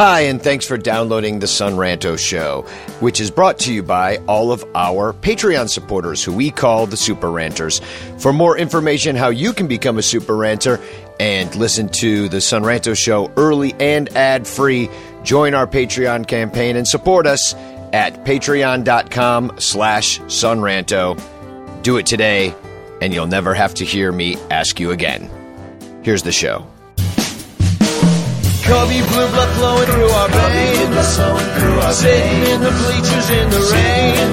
Hi, and thanks for downloading the Son Ranto Show, which is brought to you by all of our Patreon supporters, who we call the Super Ranters. For more information how you can become a Super Ranter and listen to the Son Ranto Show early and ad free, join our Patreon campaign and support us at patreon.com slash sonranto. Do it today, and you'll never have to hear me ask you again. Here's the show. Cubby blue blood flowing through our veins. Sitting in the bleachers in the rain.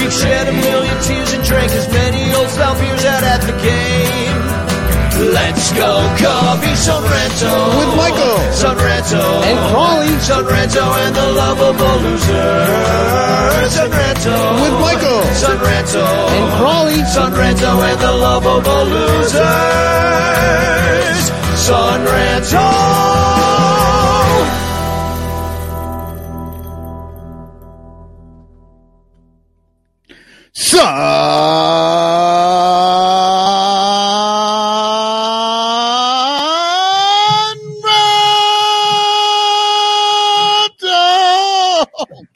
We've shed a million tears and drank as many old style beers out at the game. Let's go, Cubby Son Ranto. With Michael. Son Ranto. And Crawley. Son Ranto and the lovable loser. Son Ranto. With Michael. Son Ranto. And Crawley. Son Ranto and the lovable losers. Son Ranto. Sunranto!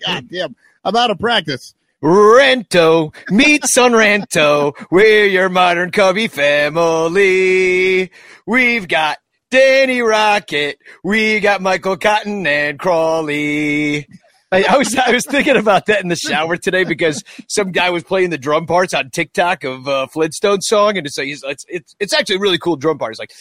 God damn. I'm out of practice. Rento, meet Son Ranto. We're your modern Cubby family. We've got Danny Rocket. We got Michael Cotton and Crawley. I, I was I was thinking about that in the shower today because some guy was playing the drum parts on TikTok of uh, Flintstone song, and it's, he's, it's it's it's actually a really cool drum part. It's like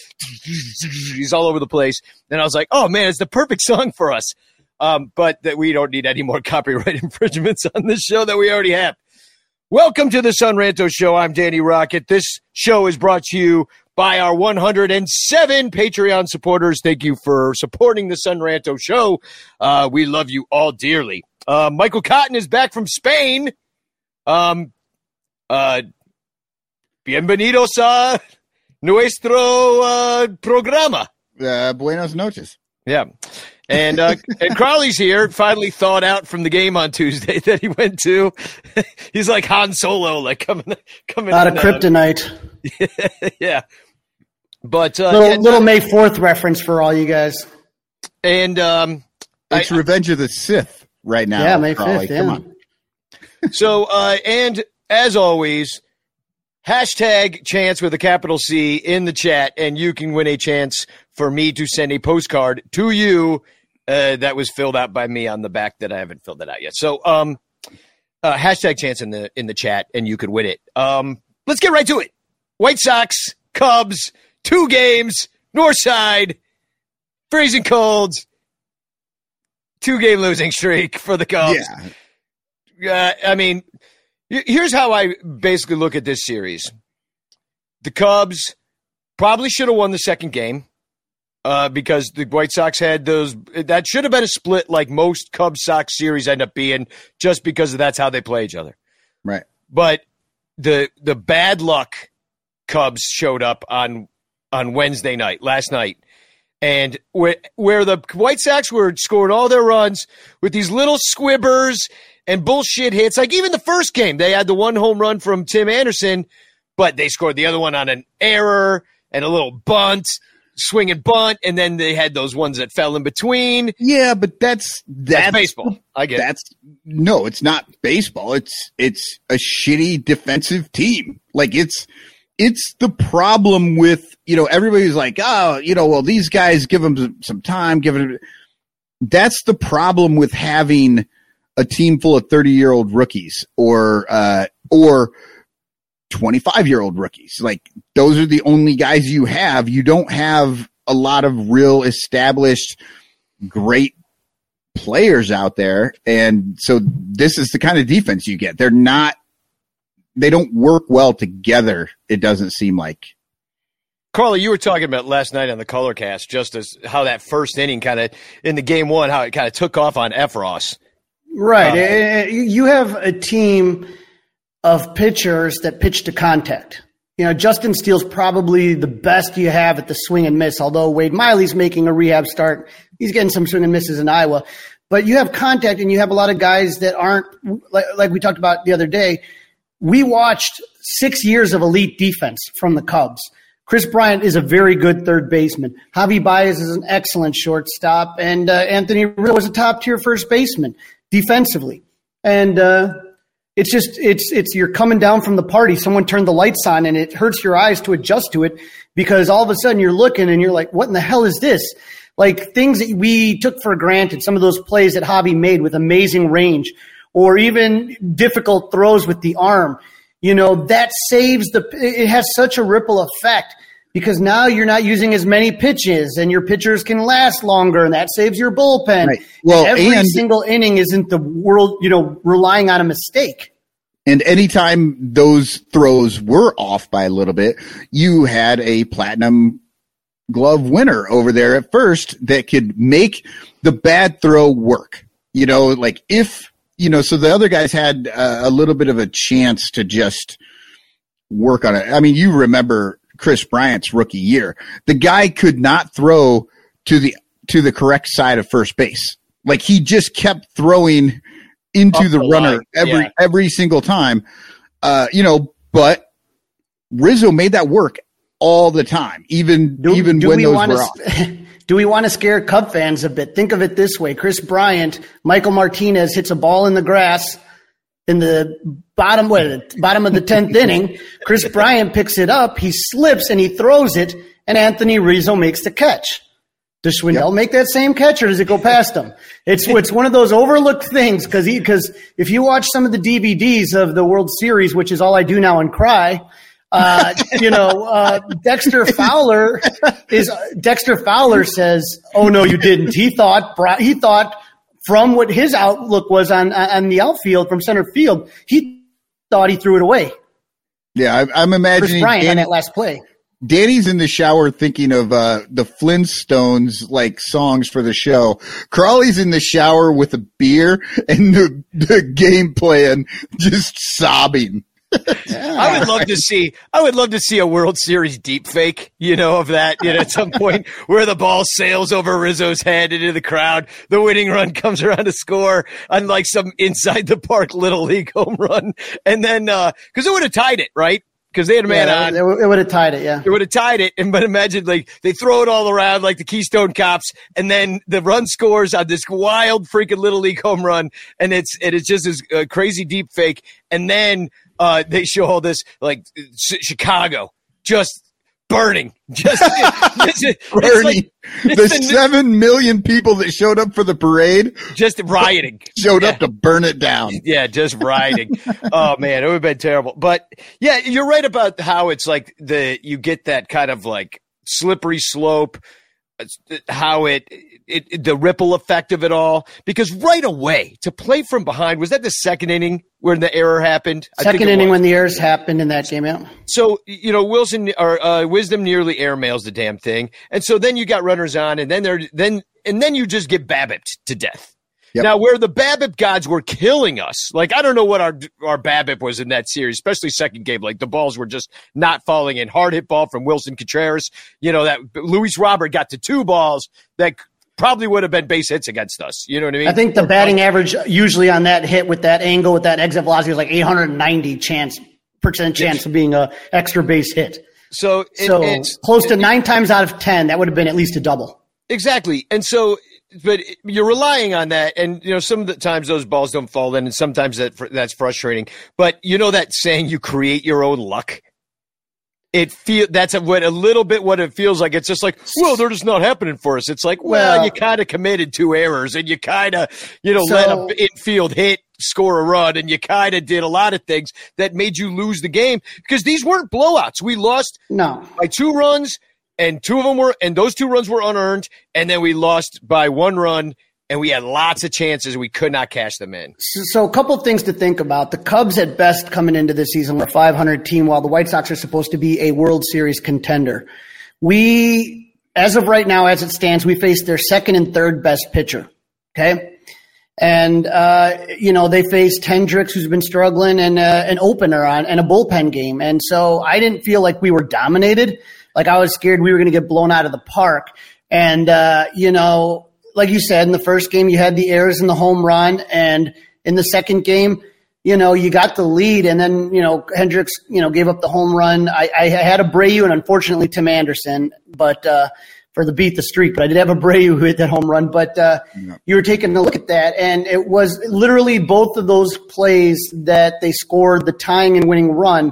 he's all over the place, and I was like, oh man, it's the perfect song for us. Um, but that we don't need any more copyright infringements on this show that we already have. Welcome to the Son Ranto Show. I'm Danny Rocket. This show is brought to you by our 107 Patreon supporters. Thank you for supporting the Son Ranto Show. Uh, we love you all dearly. Uh, Michael Cotton is back from Spain. Um, uh, bienvenidos a nuestro uh, programa. Uh, buenos noches. Yeah. And uh, and Crawley's here, finally thawed out from the game on Tuesday that he went to. He's like Han Solo, like coming coming Out of in, uh, kryptonite. yeah. But uh, little, yeah, little May 4th reference for all you guys. and um, It's Revenge of the Sith right now. Yeah, May Crawley. 5th, Come on. so uh, and as always, hashtag chance with a capital C in the chat, and you can win a chance for me to send a postcard to you uh, that was filled out by me on the back that I haven't filled it out yet. So um, uh, hashtag chance in the in the chat, and you could win it. Um, let's get right to it. White Sox, Cubs, two games, North Side, freezing cold, two game losing streak for the Cubs. Yeah. Uh, I mean, here's how I basically look at this series. The Cubs probably should have won the second game uh, because the White Sox had those. That should have been a split, like most Cubs Sox series end up being, just because that's how they play each other. Right. But the the bad luck Cubs showed up on on Wednesday night, last night. And where, where the White Sox were scoring all their runs with these little squibbers and bullshit hits, like even the first game, they had the one home run from Tim Anderson, but they scored the other one on an error and a little bunt, swing and bunt, and then they had those ones that fell in between. Yeah, but that's that's, That's baseball. I get it. That's no, it's not baseball. It's it's a shitty defensive team. Like it's it's the problem with you know everybody's like oh you know well these guys give them some- some time give them that's the problem with having a team full of 30 year old rookies or uh or 25 year old rookies. Like those are the only guys you have. You don't have a lot of real established great players out there. And so this is the kind of defense you get. They're not they don't work well together it doesn't seem like. Crawley, you were talking about last night on the Colorcast, just as how that first inning kind of in the game one, how it kind of took off on Effross. Right. Uh, you have a team of pitchers that pitch to contact. You know, Justin Steele's probably the best you have at the swing and miss, although Wade Miley's making a rehab start. He's getting some swing and misses in Iowa. But you have contact and you have a lot of guys that aren't, like, like we talked about the other day. We watched six years of elite defense from the Cubs. Kris Bryant is a very good third baseman. Javi Baez is an excellent shortstop, and uh, Anthony Rizzo was a top tier first baseman defensively. And uh, it's just it's it's you're coming down from the party. Someone turned the lights on, and it hurts your eyes to adjust to it because all of a sudden you're looking and you're like, "What in the hell is this?" Like things that we took for granted. Some of those plays that Javi made with amazing range, or even difficult throws with the arm you know, that saves the, it has such a ripple effect because now you're not using as many pitches and your pitchers can last longer and that saves your bullpen. Right. Well, and every and, single inning isn't the world, you know, relying on a mistake. And anytime those throws were off by a little bit, you had a platinum glove winner over there at first that could make the bad throw work. You know, like if you know, so the other guys had uh, a little bit of a chance to just work on it. I mean, you remember Kris Bryant's rookie year. The guy could not throw to the to the correct side of first base. Like he just kept throwing into Off the, the runner every yeah. every single time. Uh, you know, but Rizzo made that work all the time, even do, even do when those were off. Do we want to scare Cub fans a bit? Think of it this way. Kris Bryant, Michael Martinez hits a ball in the grass in the bottom, what, bottom of the 10th inning. Kris Bryant picks it up. He slips and he throws it and Anthony Rizzo makes the catch. Does Schwindel yep. make that same catch or does it go past him? It's, it's one of those overlooked things because because if you watch some of the DVDs of the World Series, which is all I do now and cry, uh, you know, uh, Dexter Fowler is Dexter Fowler says, "Oh no, you didn't." He thought he thought from what his outlook was on on the outfield from center field, he thought he threw it away. Yeah, I, am imagining Kris Bryant Danny, on that last play. Danny's in the shower thinking of uh, the Flintstones like songs for the show. Crawley's in the shower with a beer and the, the game plan, just sobbing I would love to see. I would love to see a World Series deep fake. You know of that. You know, at some point where the ball sails over Rizzo's head into the crowd, the winning run comes around to score, unlike some inside the park little league home run, and then because uh, it would have tied it, right? because they had a man yeah, on. It would have tied it, yeah. It would have tied it. And but imagine like they throw it all around like the Keystone Cops, and then the run scores on this wild freaking little league home run, and it's and it's just this uh, crazy deep fake, and then uh, they show all this like Chicago just burning, just, burning. Like, the, the, seven million people that showed up for the parade, just rioting, showed yeah. up to burn it down. Yeah, just rioting. oh man, it would have been terrible. But yeah, you're right about how it's like the you get that kind of like slippery slope how it, it, the ripple effect of it all because right away to play from behind was that the second inning when the error happened second inning when the errors happened in that game out so you know wilson or uh, wisdom nearly airmails the damn thing and so then you got runners on and then they're then and then you just get BABIP to death Yep. Now, where the BABIP gods were killing us, like I don't know what our our BABIP was in that series, especially second game. Like the balls were just not falling in. Hard hit ball from Willson Contreras. You know that Luis Robert got to two balls that probably would have been base hits against us. You know what I mean? I think the batting average usually on that hit with that angle with that exit velocity was like 890 chance percent chance of being a extra base hit. So, it, so close to nine times out of ten, that would have been at least a double. Exactly, and so but you're relying on that, and you know some of the times those balls don't fall in, and sometimes that that's frustrating. But you know that saying, "You create your own luck." It feel that's a, what a little bit what it feels like. It's just like, well, they're just not happening for us. It's like, well, well you kind of committed two errors, and you kind of you know so, let an infield hit score a run, and you kind of did a lot of things that made you lose the game because these weren't blowouts. We lost no by two runs and two of them were, and those two runs were unearned, and then we lost by one run, and we had lots of chances. We could not cash them in. So, a couple of things to think about. The Cubs, at best, coming into this season, were a 500 team, while the White Sox are supposed to be a World Series contender. We, as of right now, as it stands, we face their second and third best pitcher. Okay. And, uh, you know, they faced Hendricks, who's been struggling, and uh, an opener on and a bullpen game. And so I didn't feel like we were dominated. Like I was scared we were going to get blown out of the park. And, uh, you know, like you said, in the first game, you had the errors in the home run. And in the second game, you know, you got the lead, and then you know Hendricks, you know, gave up the home run. I, I had Abreu and unfortunately Tim Anderson, but uh, for the beat the streak. But I did have a Abreu who hit that home run. But uh, yeah. you were taking a look at that, and it was literally both of those plays that they scored the tying and winning run.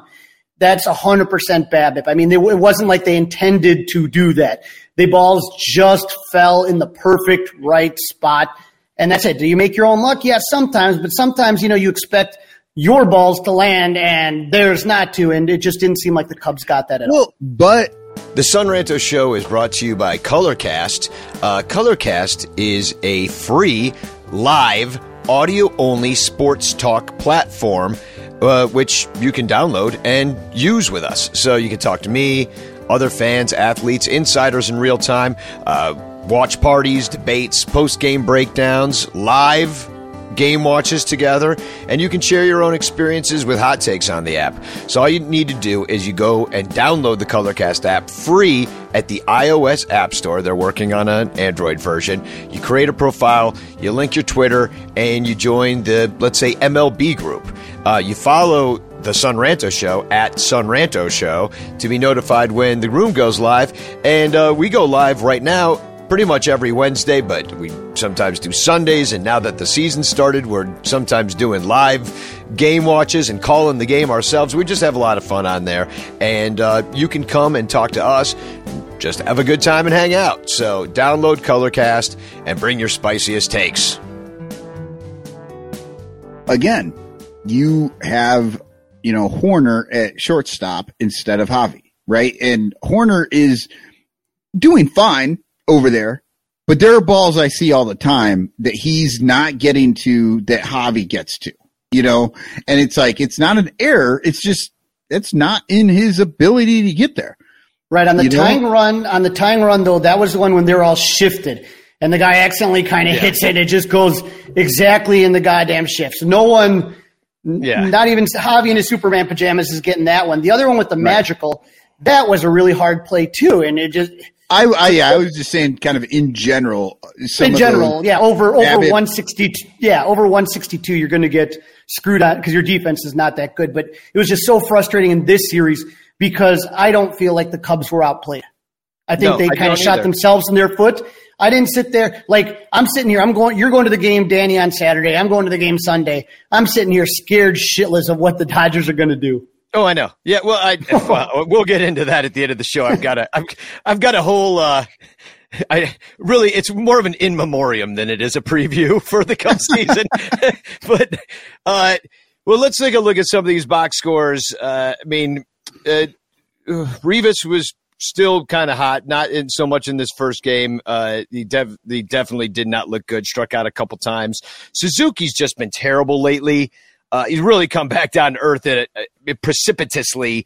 That's hundred percent BABIP. I mean, it wasn't like they intended to do that. The balls just fell in the perfect right spot and that's it. Do you make your own luck? Yes, sometimes, but sometimes, you know, you expect your balls to land and theirs not to, and it just didn't seem like the Cubs got that at well, all. But the Son Ranto Show is brought to you by Colorcast. Uh, Colorcast is a free, live, audio only sports talk platform. Uh, which you can download and use with us. So you can talk to me, other fans, athletes, insiders in real time. Uh, watch parties, debates, post game breakdowns, live game watches together, and you can share your own experiences with hot takes on the app. So all you need to do is you go and download the Colorcast app free at the iOS App Store. They're working on an Android version. You create a profile, you link your Twitter, and you join the, let's say, MLB group. Uh, you follow the Son Ranto Show at Son Ranto Show to be notified when the room goes live. And uh, we go live right now pretty much every Wednesday, but we sometimes do Sundays. And now that the season started, we're sometimes doing live game watches and calling the game ourselves. We just have a lot of fun on there. And uh, you can come and talk to us. Just have a good time and hang out. So download Colorcast and bring your spiciest takes. Again, you have, you know, Hoerner at shortstop instead of Javi, right? And Hoerner is doing fine over there. But there are balls I see all the time that he's not getting to that Javi gets to, you know, and it's like, it's not an error. It's just, it's not in his ability to get there. Right. On the you tying know? run, on the tying run though, that was the one when they're all shifted and the guy accidentally kind of yeah. hits it. It just goes exactly in the goddamn shifts. No one, yeah. not even Javi in his Superman pajamas is getting that one. The other one with the right. magical, that was a really hard play too. And it just, I, I, yeah, I was just saying, kind of in general. in general, yeah, over over one sixty, yeah, over one sixty two, you're going to get screwed on because your defense is not that good. But it was just so frustrating in this series because I don't feel like the Cubs were outplayed. I think no, they kind of shot either. themselves in their foot. I didn't sit there like I'm sitting here. I'm going. You're going to the game, Danny, on Saturday. I'm going to the game Sunday. I'm sitting here scared shitless of what the Dodgers are going to do. Oh, I know. Yeah, well, I well, we'll get into that at the end of the show. I've got a I've, I've got a whole uh I really it's more of an in memoriam than it is a preview for the Cubs season. but uh well, let's take a look at some of these box scores. Uh I mean, uh, Rivas was still kind of hot, not in so much in this first game. Uh, he, dev- he definitely did not look good. Struck out a couple times. Suzuki's just been terrible lately. Uh, he's really come back down to earth it, uh, precipitously.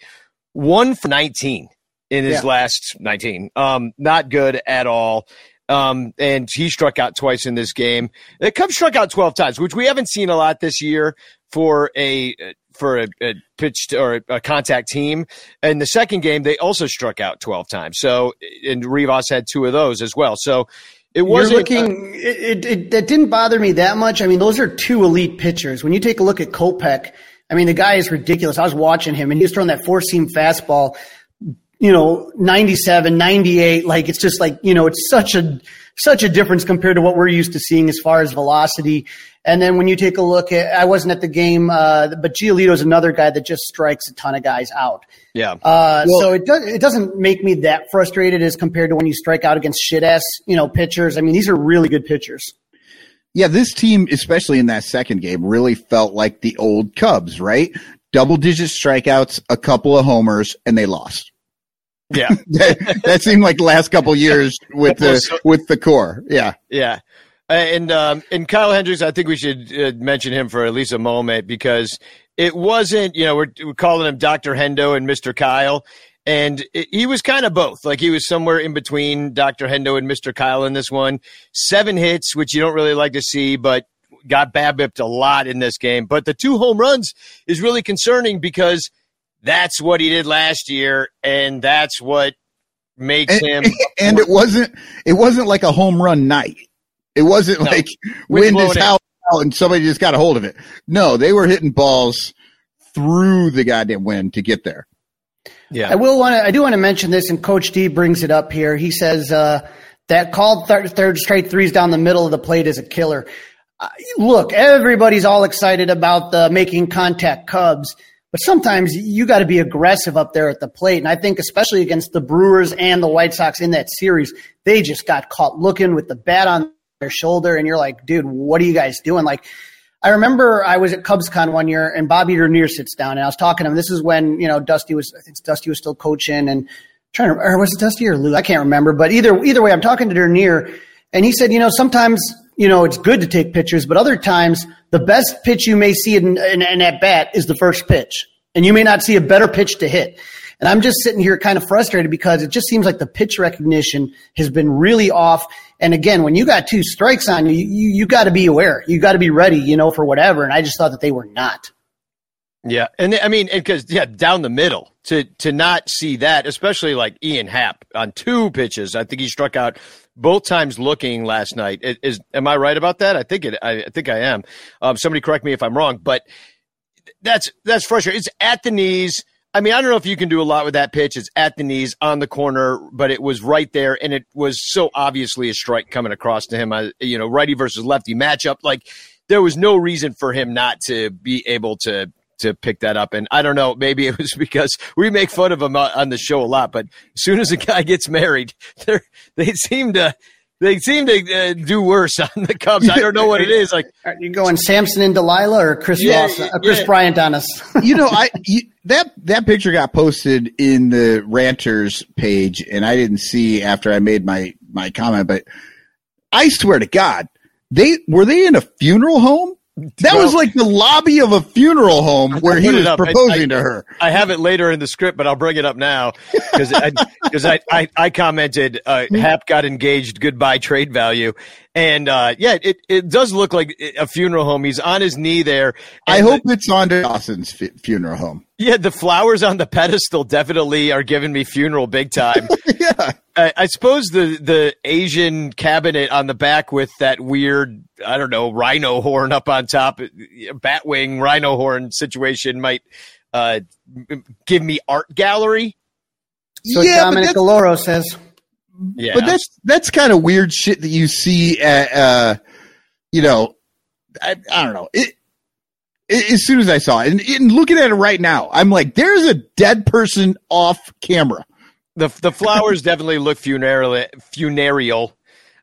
One for 19 in his yeah. last 19. Um, not good at all. Um, and he struck out twice in this game. The Cubs struck out 12 times, which we haven't seen a lot this year for a for a, a pitched or a contact team. In the second game, they also struck out 12 times. So, and Rivas had two of those as well. So it wasn't looking. Uh, it, it, it didn't bother me that much. I mean, those are two elite pitchers. When you take a look at Kopech, I mean, the guy is ridiculous. I was watching him, and he was throwing that four seam fastball. You know, 97, 98. Like it's just like you know, it's such a such a difference compared to what we're used to seeing as far as velocity. And then when you take a look at, I wasn't at the game, uh, but Giolito is another guy that just strikes a ton of guys out. Yeah. Uh, well, so it does, it doesn't make me that frustrated as compared to when you strike out against shit ass, you know, pitchers. I mean, these are really good pitchers. Yeah, this team, especially in that second game, really felt like the old Cubs, right? Double digit strikeouts, a couple of homers, and they lost. Yeah, that, that, seemed like the last couple years with the with the core. Yeah, yeah. Uh, and um, and Kyle Hendricks, I think we should uh, mention him for at least a moment because it wasn't, you know, we're, we're calling him Dr. Hendo and Mr. Kyle. And it, he was kind of both. Like he was somewhere in between Dr. Hendo and Mr. Kyle in this one. Seven hits, which you don't really like to see, but got BABIPed a lot in this game. But the two home runs is really concerning because that's what he did last year, and that's what makes and, him. And it wasn't it wasn't like a home run night. It wasn't No. like Wind wind is out and somebody just got a hold of it. No, they were hitting balls through the goddamn wind to get there. Yeah, I will want to. I do want to mention this, and Coach D brings it up here. He says uh, that called third, third straight threes down the middle of the plate is a killer. Uh, look, everybody's all excited about the making contact Cubs, but sometimes you got to be aggressive up there at the plate. And I think, especially against the Brewers and the White Sox in that series, they just got caught looking with the bat on their shoulder, and you're like, dude, what are you guys doing? Like. I remember I was at CubsCon one year and Bobby Dernier sits down and I was talking to him. This is when, you know, Dusty was, I think Dusty was still coaching and trying to, or was it Dusty or Lou? I can't remember, but either, either way, I'm talking to Dernier and he said, you know, sometimes, you know, it's good to take pictures, but other times the best pitch you may see in, in, in at bat is the first pitch and you may not see a better pitch to hit. And I'm just sitting here kind of frustrated because it just seems like the pitch recognition has been really off. And again, when you got two strikes on you, you, you got to be aware. You got to be ready, you know, for whatever. And I just thought that they were not. yeah, and I mean, because yeah, down the middle to to not see that, especially like Ian Happ on two pitches. I think he struck out both times looking last night. Is, am I right about that? I think it. I, I think I am. Um, somebody correct me if I'm wrong, but that's that's frustrating. It's at the knees. I mean, I don't know if you can do a lot with that pitch. It's at the knees on the corner, but it was right there, and it was so obviously a strike coming across to him. I, you know, righty versus lefty matchup. Like there was no reason for him not to be able to to pick that up. And I don't know, maybe it was because we make fun of him on on the show a lot, but as soon as a guy gets married, they they seem to they seem to uh, do worse on the Cubs. I don't know what it is. Like you're you going Samson and Delilah or Chris Yeah, Ross, uh, Chris yeah. Bryant on us? you know, I you, that that picture got posted in the ranters page, and I didn't see after I made my my comment, but I swear to God, they were they in a funeral home. That was like the lobby of a funeral home where he was up. I- proposing I- to her. I have it later in the script, but I'll bring it up now because I, cause I, I, I commented uh, Happ got engaged, goodbye trade value, and uh, yeah, it, it does look like a funeral home. He's on his knee there. I hope it's on to Dawson's fu- funeral home. Yeah, the flowers on the pedestal definitely are giving me funeral big time. yeah, I, I suppose the the Asian cabinet on the back with that weird, I don't know, rhino horn up on top, batwing rhino horn situation might uh, give me art gallery. So yeah, but Dominic that's, Galoro says, Yeah, but that's that's kind of weird shit that you see at, uh, you know, I, I don't know. It, it, as soon as I saw it, and, and looking at it right now, I'm like, there's a dead person off camera. The the flowers definitely look funereal funereal.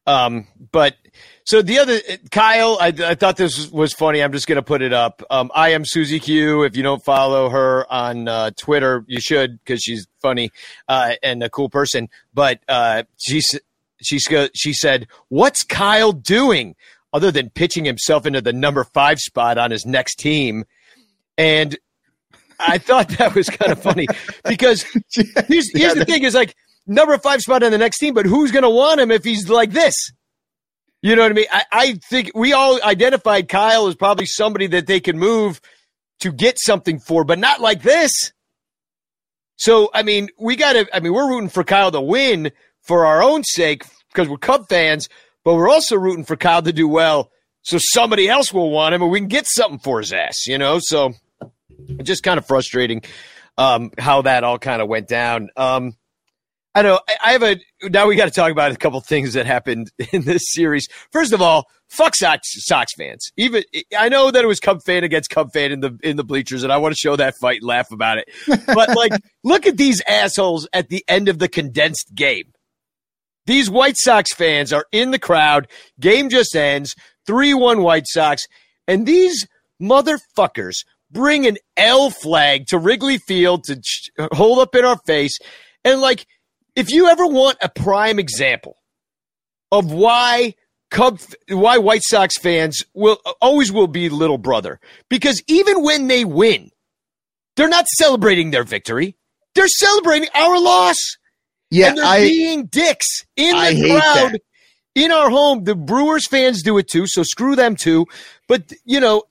Um but so the other kyle i, I thought this was funny. I'm just going to put it up. Um i am susie q. If you don't follow her on uh, twitter you should because she's funny uh and a cool person. But uh she's go- she said what's kyle doing other than pitching himself into the number five spot on his next team? And I thought that was kind of funny because here's, here's the thing is like number five spot on the next team, but who's going to want him if he's like this? You know what I mean? I, I think we all identified Kyle as probably somebody that they could move to get something for, but not like this. So, I mean, we got to, I mean, we're rooting for Kyle to win for our own sake because we're Cub fans, but we're also rooting for Kyle to do well so somebody else will want him and we can get something for his ass, you know? So, just kind of frustrating um, how that all kind of went down. Um, I know. I, I have a now. We got to talk about a couple things that happened in this series. First of all, fuck Sox, Sox fans. Even I know that it was Cub fan against Cub fan in the in the bleachers, and I want to show that fight and laugh about it. But like, look at these assholes at the end of the condensed game. These White Sox fans are in the crowd. Game just ends. 3 1 White Sox. And these motherfuckers bring an L flag to Wrigley Field to ch- hold up in our face. And like, if you ever want a prime example of why Cub, why White Sox fans will always will be little brother, because even when they win, they're not celebrating their victory. They're celebrating our loss Yeah, and they're I being dicks in the I hate crowd. that. in our home, the Brewers fans do it too, so screw them too. But you know,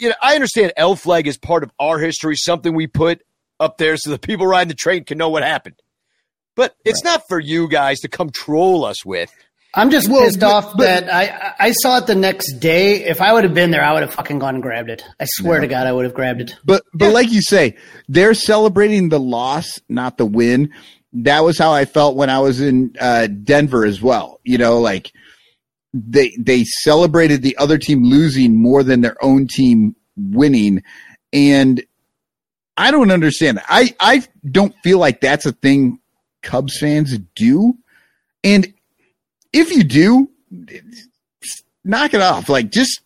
you know, I understand L flag is part of our history, something we put up there so the people riding the train can know what happened. But it's not for you guys to come troll us with. I'm just Well, pissed but- off but- that I I saw it the next day. If I would have been there, I would have fucking gone and grabbed it. I swear to God, I would have grabbed it. But but like you say, they're celebrating the loss, not the win. That was how I felt when I was in uh, Denver as well. You know, like they they celebrated the other team losing more than their own team winning, and I don't understand. I I don't feel like that's a thing Cubs fans do, and if you do, knock it off. Like just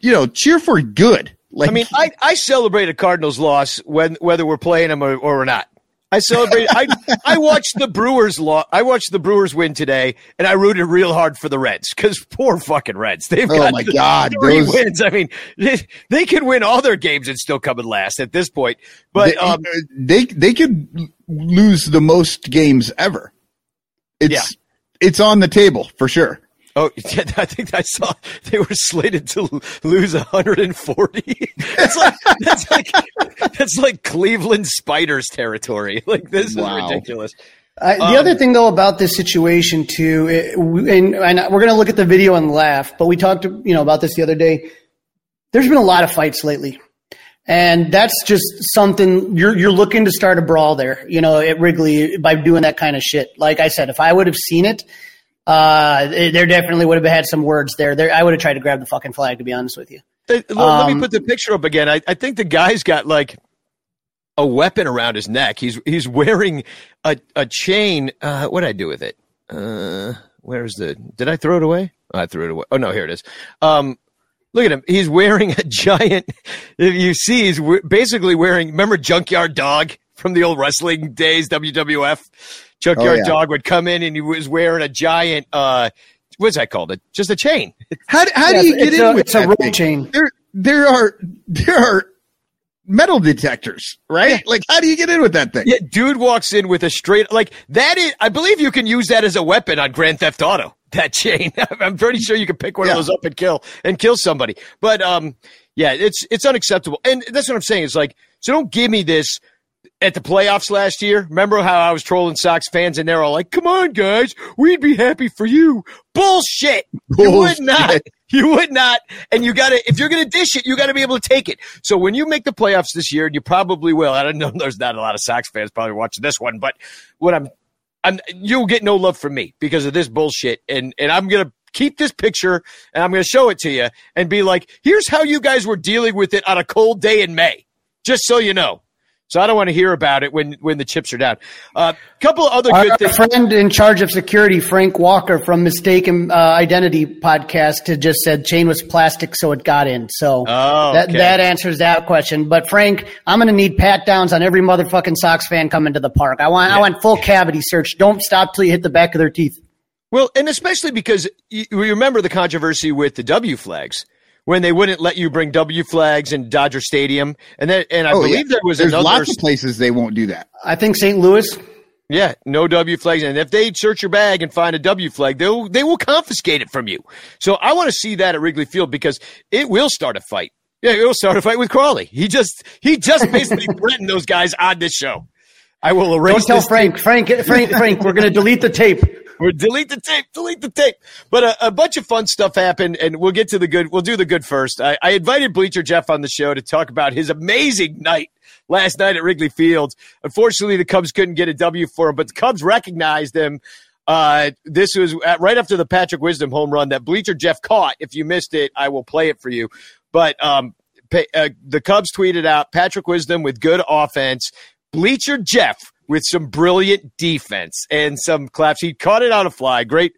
you know, cheer for good. Like I mean, I, I celebrate a Cardinals loss when whether we're playing them or, or we're not. I celebrate. I I watched the Brewers law. I watched the Brewers win today, and I rooted real hard for the Reds because poor fucking Reds. They've Oh got my God, three those- wins. I mean, they, they can win all their games and still come in last at this point. But they, um, they they could lose the most games ever. It's Yeah. it's on the table for sure. Oh, yeah, I think I saw they were slated to lose 140. That's like that's like that's like Cleveland Spiders territory. Like this Wow. is ridiculous. I, the Um, other thing, though, about this situation too, it, and, and we're going to look at the video and laugh, but we talked, you know, about this the other day. There's been a lot of fights lately, and that's just something you're you're looking to start a brawl there, you know, at Wrigley by doing that kind of shit. Like I said, if I would have seen it, uh, there definitely would have had some words there. There, I would have tried to grab the fucking flag. To be honest with you, let me Um, put the picture up again. I, I think the guy's got like a weapon around his neck. He's he's wearing a, a chain. Uh, what did I do with it? Uh, where's the? Did I throw it away? I threw it away. Oh no, here it is. Um, look at him. He's wearing a giant. If you see, he's basically wearing. Remember Junkyard Dog from the old wrestling days, WWF. Junkyard Oh, yeah. Dog would come in and he was wearing a giant. Uh, what's that called? A, just a chain. How how Yes, do you get in a- with it's a that rope thing? chain. There there are there are metal detectors, right? Like how do you get in with that thing? Yeah, dude walks in with a straight like that. Is I believe you can use that as a weapon on Grand Theft Auto. That chain, I'm pretty sure you can pick one Yeah. of those up and kill and kill somebody. But um, yeah, it's it's unacceptable, and that's what I'm saying. It's like so don't give me this at the playoffs last year. Remember how I was trolling Sox fans and they're all like, "Come on, guys, we'd be happy for you." Bullshit. You would not. You would not. And you got to, if you're going to dish it, you got to be able to take it. So when you make the playoffs this year, and you probably will, I don't know, there's not a lot of Sox fans probably watching this one, but what I'm, I'm, you'll get no love from me because of this bullshit. And, and I'm going to keep this picture and I'm going to show it to you and be like, here's how you guys were dealing with it on a cold day in May, just so you know. So I don't want to hear about it when, when the chips are down. A uh, couple of other Our good things. friend in charge of security, Frank Walker from Mistaken uh, Identity podcast, had just said chain was plastic, so it got in. So Oh, that okay. that answers that question. But Frank, I'm going to need pat downs on every motherfucking Sox fan coming to the park. I want I want full cavity search. Don't stop till you hit the back of their teeth. Well, and especially because you, you remember the controversy with the W flags when they wouldn't let you bring W flags in Dodger Stadium, and then and I Oh, believe yeah. there was There's another. lots of places they won't do that. I think St. Louis. Yeah, no W flags, and if they search your bag and find a W flag, they'll they will confiscate it from you. So I want to see that at Wrigley Field because it will start a fight. Yeah, it will start a fight with Crawley. He just he just basically threatened those guys on this show. I will erase. Don't tell this Frank. Frank. Frank. Frank. We're going to delete the tape. Or delete the tape, delete the tape. But a, a bunch of fun stuff happened, and we'll get to the good. We'll do the good first. I, I invited Bleacher Jeff on the show to talk about his amazing night last night at Wrigley Field. Unfortunately, the Cubs couldn't get a W for him, but the Cubs recognized him. Uh, this was at, right after the Patrick Wisdom home run that Bleacher Jeff caught. If you missed it, I will play it for you. But um, pa- uh, the Cubs tweeted out Patrick Wisdom with good offense, Bleacher Jeff with some brilliant defense and some claps. He caught it on a fly. Great,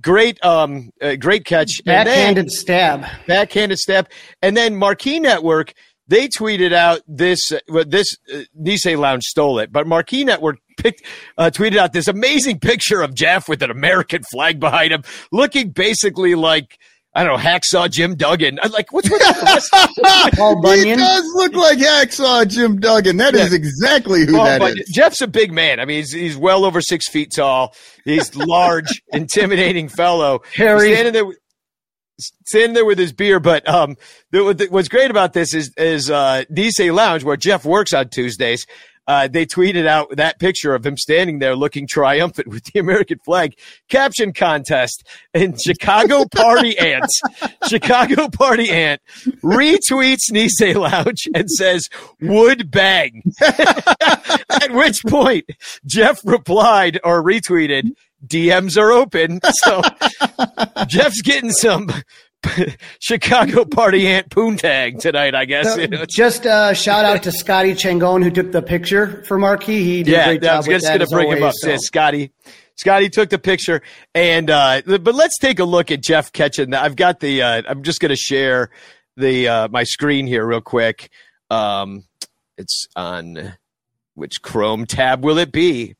great, um, uh, great catch. And then- Backhanded stab. backhanded step. And then Marquee Network, they tweeted out this, uh, this, uh, Nisei Lounge stole it, but Marquee Network picked, uh, tweeted out this amazing picture of Jeff with an American flag behind him, looking basically like I don't know, hacksaw Jim Duggan. I'm like, what's with that? Paul He Bunyan. does look like Hacksaw Jim Duggan. That is Yeah. exactly who Well, that but is. Jeff's a big man. I mean, he's, he's well over six feet tall. He's large, intimidating fellow. Harry. He's standing there, with- standing there with his beer. But um, the, what- what's great about this is is uh, Nisei Lounge, where Jeff works on Tuesdays. Uh, they tweeted out that picture of him standing there looking triumphant with the American flag. Caption contest in Chicago Party ant, Chicago Party Ant retweets Nisei Lounge and says, would bang. At which point, Jeff replied or retweeted, DMs are open. So Jeff's getting some Chicago Party Ant poontang tonight, I guess. Know, Just uh, shout out to Scotty Changone who took the picture for Marquee. He did a yeah, great I was just going to bring him up. so. Yeah, Scotty. Scotty took the picture, and uh, but let's take a look at Jeff that. I've got the. Uh, I'm just going to share the uh, my screen here real quick. Um, it's on which Chrome tab will it be?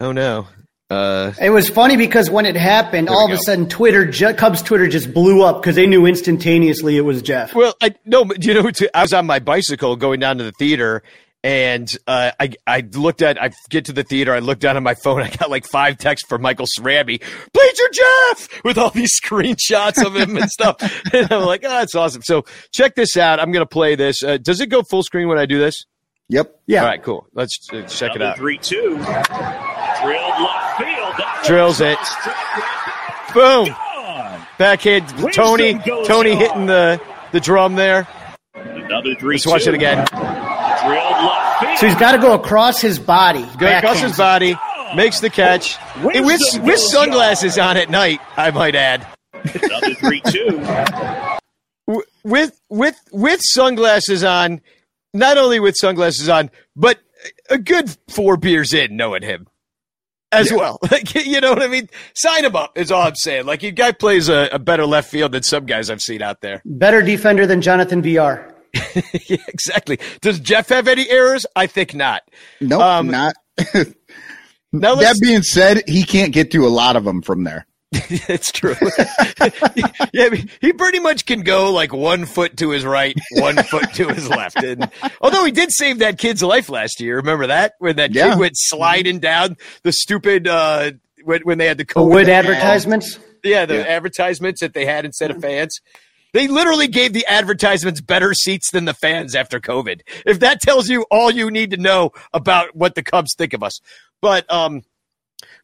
Oh no. Uh, It was funny because when it happened, all we of a sudden, Twitter, Ju- Cubs Twitter just blew up because they knew instantaneously it was Jeff. Well, I no, but you know, to, I was on my bicycle going down to the theater, and uh, I I looked at I get to the theater, I looked down on my phone, I got like five texts from Michael Sramby, Bleacher Jeff, with all these screenshots of him and stuff, and I'm like, oh, that's awesome. So check this out. I'm gonna play this. Uh, does it go full screen when I do this? Yep. Yeah. All right, cool. Let's uh, check it out. 3 2. Drilled left field. That Drills it. Boom. gone. Backhand. Tony. Tony on. hitting the the drum there. Another 3 Let's watch it again. Drilled left field. So he's got to go across his body. Go across his backhand. body, makes the catch Wisdom with with sunglasses on at night. I might add. Another 3 2. With with with sunglasses on, not only with sunglasses on, but a good four beers in, knowing him as well. Like you know what I mean? Sign him up is all I'm saying. Like, you guy plays a, a better left field than some guys I've seen out there. Better defender than Jonathan Villar. yeah, exactly. Does Jeff have any errors? I think not. No, Nope. Um, not. Now that being said, he can't get to a lot of them from there. it's true. yeah, I mean, he pretty much can go like one foot to his right, one foot to his left. And although he did save that kid's life last year, remember that when that Yeah. kid went sliding down the stupid uh, when, when they had the The COVID wood advertisements. yeah, the Yeah. advertisements that they had instead of fans. They literally gave the advertisements better seats than the fans after COVID. If that tells you all you need to know about what the Cubs think of us. But um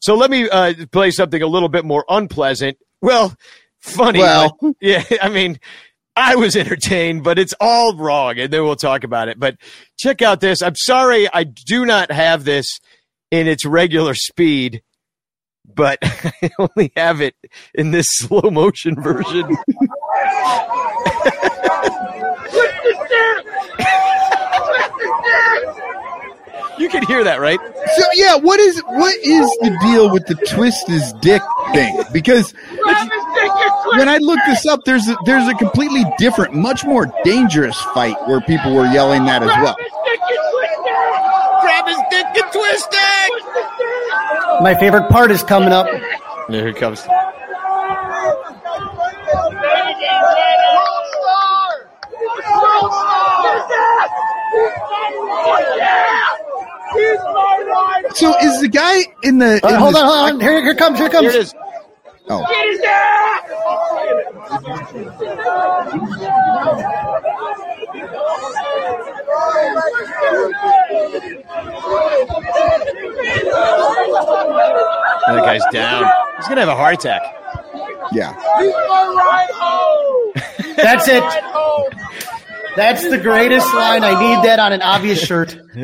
so let me uh play something a little bit more unpleasant. Well, funny. Well. but- yeah, I mean I was entertained, but it's all wrong, and then we'll talk about it. But check out this. I'm sorry I do not have this in its regular speed, but I only have it in this slow motion version. You can hear that, right? So yeah, what is what is the deal with the twist his dick thing? Because when I looked this up, there's a, there's a completely different, much more dangerous fight where people were yelling that as well. Grab his dick and twist it. My favorite part is coming up. Here it comes. So is the guy in the? Uh, in hold the- on, hold on. Here, here comes, here comes. Here it is. Oh, And the guy's down. He's gonna have a heart attack. yeah. That's it. That's the greatest line. I need that on an obvious shirt.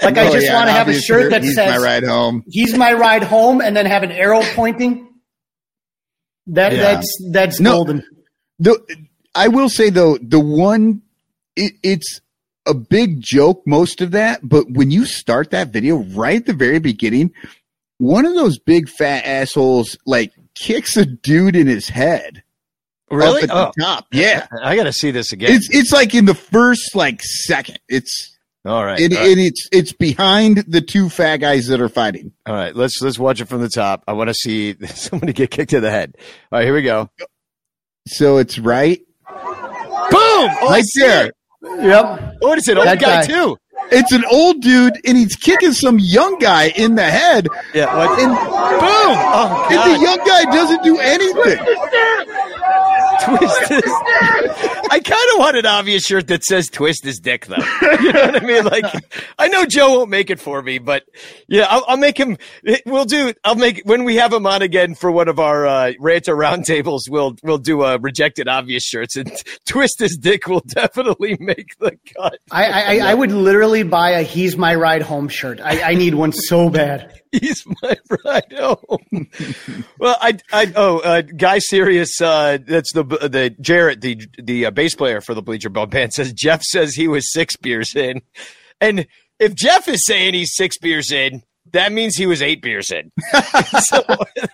Like I Oh, just yeah, want to have a shirt that He's says my ride home. "He's my ride home" and then have an arrow pointing. That Yeah. that's that's No. golden. The I will say though, the one it, it's a big joke most of that, but when you start that video right at the very beginning, one of those big fat assholes like kicks a dude in his head. Really? Up at Oh, the top. Yeah. I gotta see this again. It's it's like in the first like second. It's all right. it, all right. and it's it's behind the two fat guys that are fighting. All right, let's let's watch it from the top. I want to see somebody get kicked in the head. All right, here we go. so it's right. Boom! Oh, I Right there. it. Yep. Oh, what is it? Old guy, guy. too. It's an old dude, and he's kicking some young guy in the head, Yeah. What? and, Boom! Oh, and the young guy doesn't do anything. twist his. I kind of want an obvious shirt that says "twist his dick," though. You know what I mean? Like, I know Joe won't make it for me, but yeah, I'll, I'll make him. We'll do. I'll make when we have him on again for one of our uh, rant or roundtables. We'll we'll do a rejected obvious shirts, and twist his dick will definitely make the cut. I, I, I would literally buy a "He's My Ride Home" shirt. I, I need one so bad. He's my ride home. well, I, I, oh, uh, Guy Serious, uh, that's the, the Jarrett, the, the uh, bass player for the Bleacher Bum Band says Jeff says he was six beers in. And if Jeff is saying he's six beers in, that means he was eight beers in. so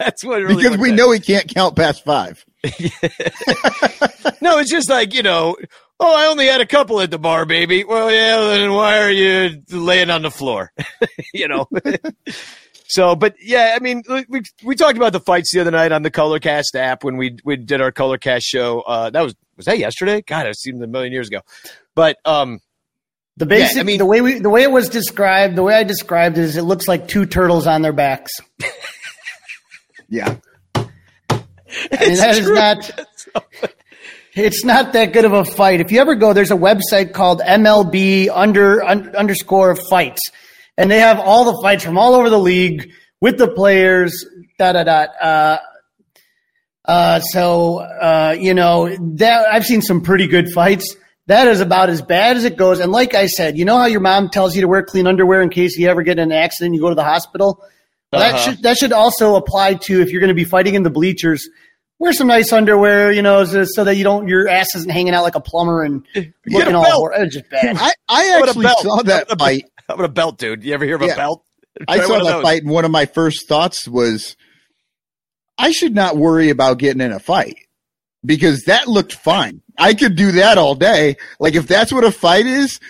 that's what really Because we that- know he can't count past five. No, it's just like, you know, oh, I only had a couple at the bar, baby. Well, yeah, then why are you laying on the floor? you know? So, but yeah, I mean, we, we talked about the fights the other night on the Colorcast app when we, we did our Colorcast show. Uh, that was, was that yesterday? God, I've seen it a million years ago. But, um, The basic, I mean- the way we, the way it was described, the way I described it is, it looks like two turtles on their backs. Yeah. And that is not. It's not that good of a fight. If you ever go, there's a website called MLB under un, underscore fights, and they have all the fights from all over the league with the players. Da da da. Uh, uh, so uh, you know that I've seen some pretty good fights. That is about as bad as it goes. And like I said, you know how your mom tells you to wear clean underwear in case you ever get in an accident, and you go to the hospital. Well, That Uh-huh. should that should also apply to if you're going to be fighting in the bleachers. Wear some nice underwear, you know, so, so that you don't your ass isn't hanging out like a plumber and Get looking all. It's just bad. I, I How about a actually saw that How about a- fight. How about a belt, dude? You ever hear of a Yeah. belt? I saw that fight, and one of my first thoughts was, I should not worry about getting in a fight because that looked fine. I could do that all day. Like if that's what a fight is,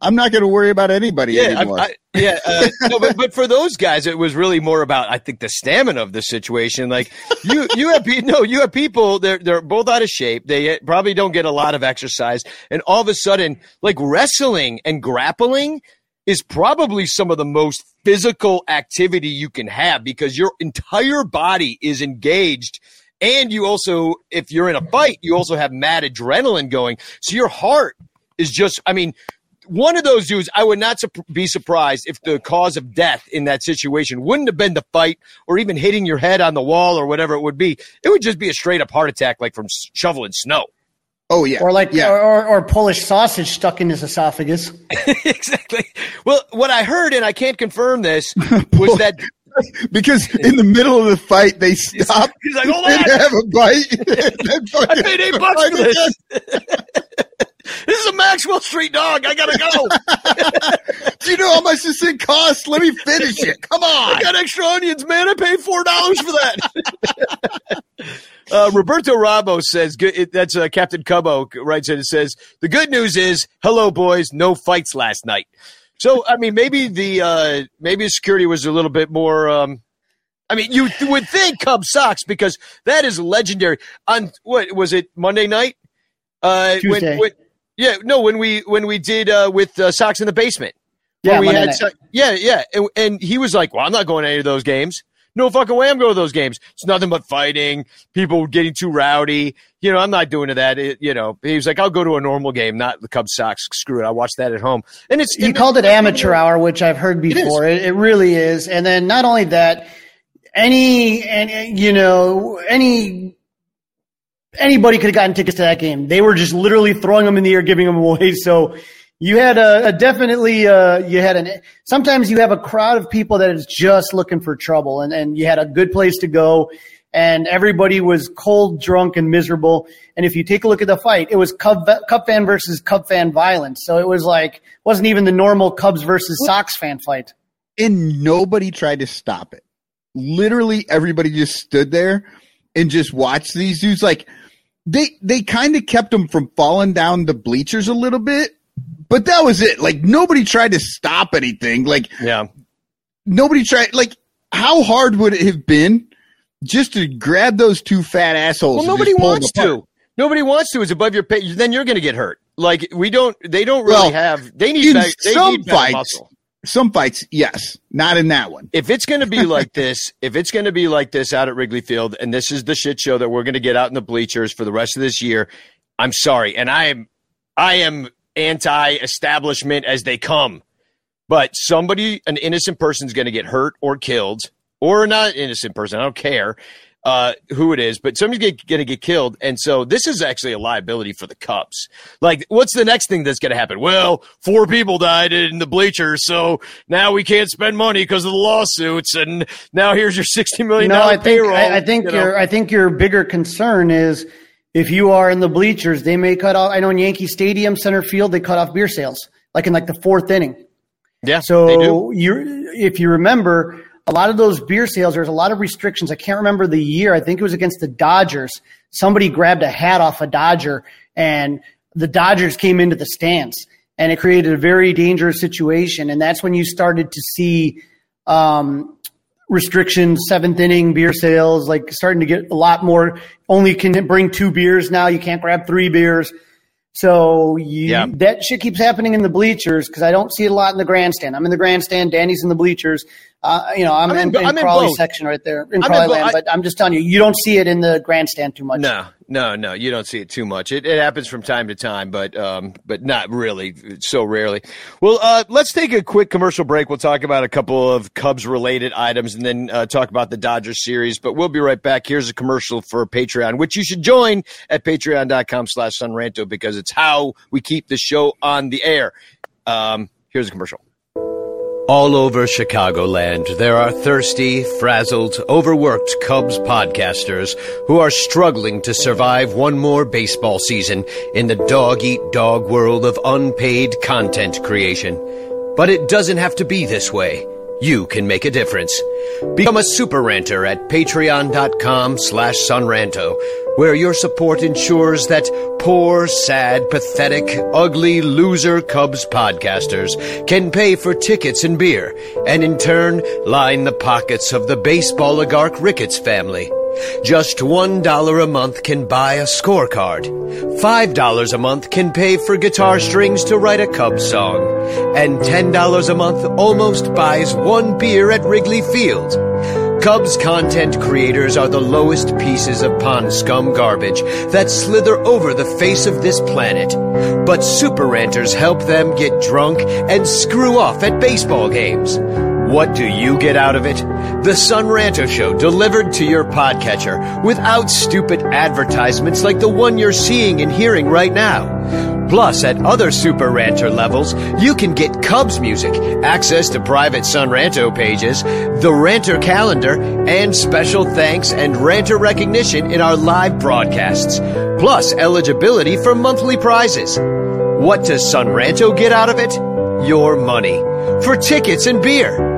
I'm not going to worry about anybody Yeah, anymore. I, I, yeah. Uh, no, but, but for those guys, it was really more about I think the stamina of the situation. Like you, you have no, you have people. They're they're both out of shape. They probably don't get a lot of exercise, and all of a sudden, like wrestling and grappling is probably some of the most physical activity you can have because your entire body is engaged. And you also, if you're in a fight, you also have mad adrenaline going. So your heart is just, I mean, one of those dudes, I would not be surprised if the cause of death in that situation wouldn't have been the fight or even hitting your head on the wall or whatever it would be. It would just be a straight up heart attack, like from shoveling snow. Oh yeah, Or like, yeah. or, or, or Polish sausage stuck in his esophagus. exactly. Well, what I heard, and I can't confirm this, was that because in the middle of the fight they stop he's like, hold and on, have a bite. I paid eight bucks for this. This is a Maxwell Street dog. I gotta go. Do you know how much this thing costs? Let me finish it. Come on. I got extra onions, man. I paid four dollars for that. uh, Roberto Rabo says good, it, that's uh, Captain Cubbo writes it. It says the good news is, hello boys, no fights last night. So I mean, maybe the uh, maybe the security was a little bit more. Um, I mean, you would think Cub sucks because that is legendary. On what was it Monday night? Uh, Tuesday. When, when, yeah, no, when we when we did uh, with uh, Sox in the basement. Yeah, we had so- yeah, yeah, and, and he was like, "Well, I'm not going to any of those games. No fucking way, I'm going to those games. It's nothing but fighting, people getting too rowdy. You know, I'm not doing to that. It- you know, he was like, I'll go to a normal game, not the Cubs Sox. Screw it, I'll watch that at home. And it's He called it amateur hour, which I've heard before. It, it really is. And then not only that, any and you know any anybody could have gotten tickets to that game. They were just literally throwing them in the air, giving them away. So you had a, a definitely uh, you had an sometimes you have a crowd of people that is just looking for trouble, and and you had a good place to go. And everybody was cold, drunk, and miserable. And if you take a look at the fight, it was Cub, Cub fan versus Cub fan violence. So it was like wasn't even the normal Cubs versus Sox fan fight. and nobody tried to stop it. Literally everybody just stood there and just watched these dudes. Like they they kind of kept them from falling down the bleachers a little bit, but that was it. Like nobody tried to stop anything. Like yeah, nobody tried. Like how hard would it have been just to grab those two fat assholes. Well, nobody just pull them wants to. Nobody wants to. It's above your pay. Then you're going to get hurt. Like we don't. They don't really Well, have. They need. better- they some need fights- muscle. Some fights, yes, not in that one. if it's going to be like this, if it's going to be like this out at Wrigley Field, and this is the shit show that we're going to get out in the bleachers for the rest of this year, I'm sorry, and I am, I am anti-establishment as they come. But somebody, an innocent person's going to get hurt or killed, or not an innocent person. I don't care uh, who it is, but somebody's going to get killed, and so this is actually a liability for the Cubs. Like, what's the next thing that's going to happen? Well, four people died in the bleachers, so now we can't spend money because of the lawsuits, and now here's your sixty million No, I think payroll. I, I think you know? your I think your bigger concern is if you are in the bleachers, they may cut off. I know in Yankee Stadium center field they cut off beer sales like in like the fourth inning. yeah. So you if you remember a lot of those beer sales, there's a lot of restrictions. I can't remember the year. I think it was against the Dodgers. Somebody grabbed a hat off a Dodger and the Dodgers came into the stands and it created a very dangerous situation. And that's when you started to see um, restrictions, seventh inning beer sales, like starting to get a lot more. Only can bring two beers now. You can't grab three beers. So you, Yeah. that shit keeps happening in the bleachers because I don't see it a lot in the grandstand. I'm in the grandstand. Danny's in the bleachers. Uh, you know, I'm, I'm in- in, I'm in Crawley both. section right there in I'm Crawley land. But I'm just telling you, you don't see it in the grandstand too much. No, no, no. You don't see it too much. It, it happens from time to time, but um, but not really. So rarely. Well, uh, let's take a quick commercial break. We'll talk about a couple of Cubs related items, and then uh, talk about the Dodgers series. But we'll be right back. Here's a commercial for Patreon, which you should join at Patreon.com/slash sonranto because it's how we keep the show on the air. Um, here's a commercial. All over Chicagoland, there are thirsty, frazzled, overworked Cubs podcasters who are struggling to survive one more baseball season in the dog eat dog world of unpaid content creation. But it doesn't have to be this way. You can make a difference. Become a super ranter at patreon.com slash sonranto, where your support ensures that poor, sad, pathetic, ugly, loser Cubs podcasters can pay for tickets and beer, and in turn line the pockets of the baseball oligarch Ricketts family. Just $1 a month can buy a scorecard. $5 a month can pay for guitar strings to write a Cubs song. And $10 a month almost buys one beer at Wrigley Field. Cubs content creators are the lowest pieces of pond scum garbage that slither over the face of this planet. But super ranters help them get drunk and screw off at baseball games. What do you get out of it? The Son Ranto Show delivered to your podcatcher without stupid advertisements like the one you're seeing and hearing right now. Plus, at other Super Ranter levels, you can get Cubs music, access to private Son Ranto pages, the Ranter calendar, and special thanks and Ranter recognition in our live broadcasts. Plus, eligibility for monthly prizes. What does Son Ranto get out of it? Your money. For tickets and beer.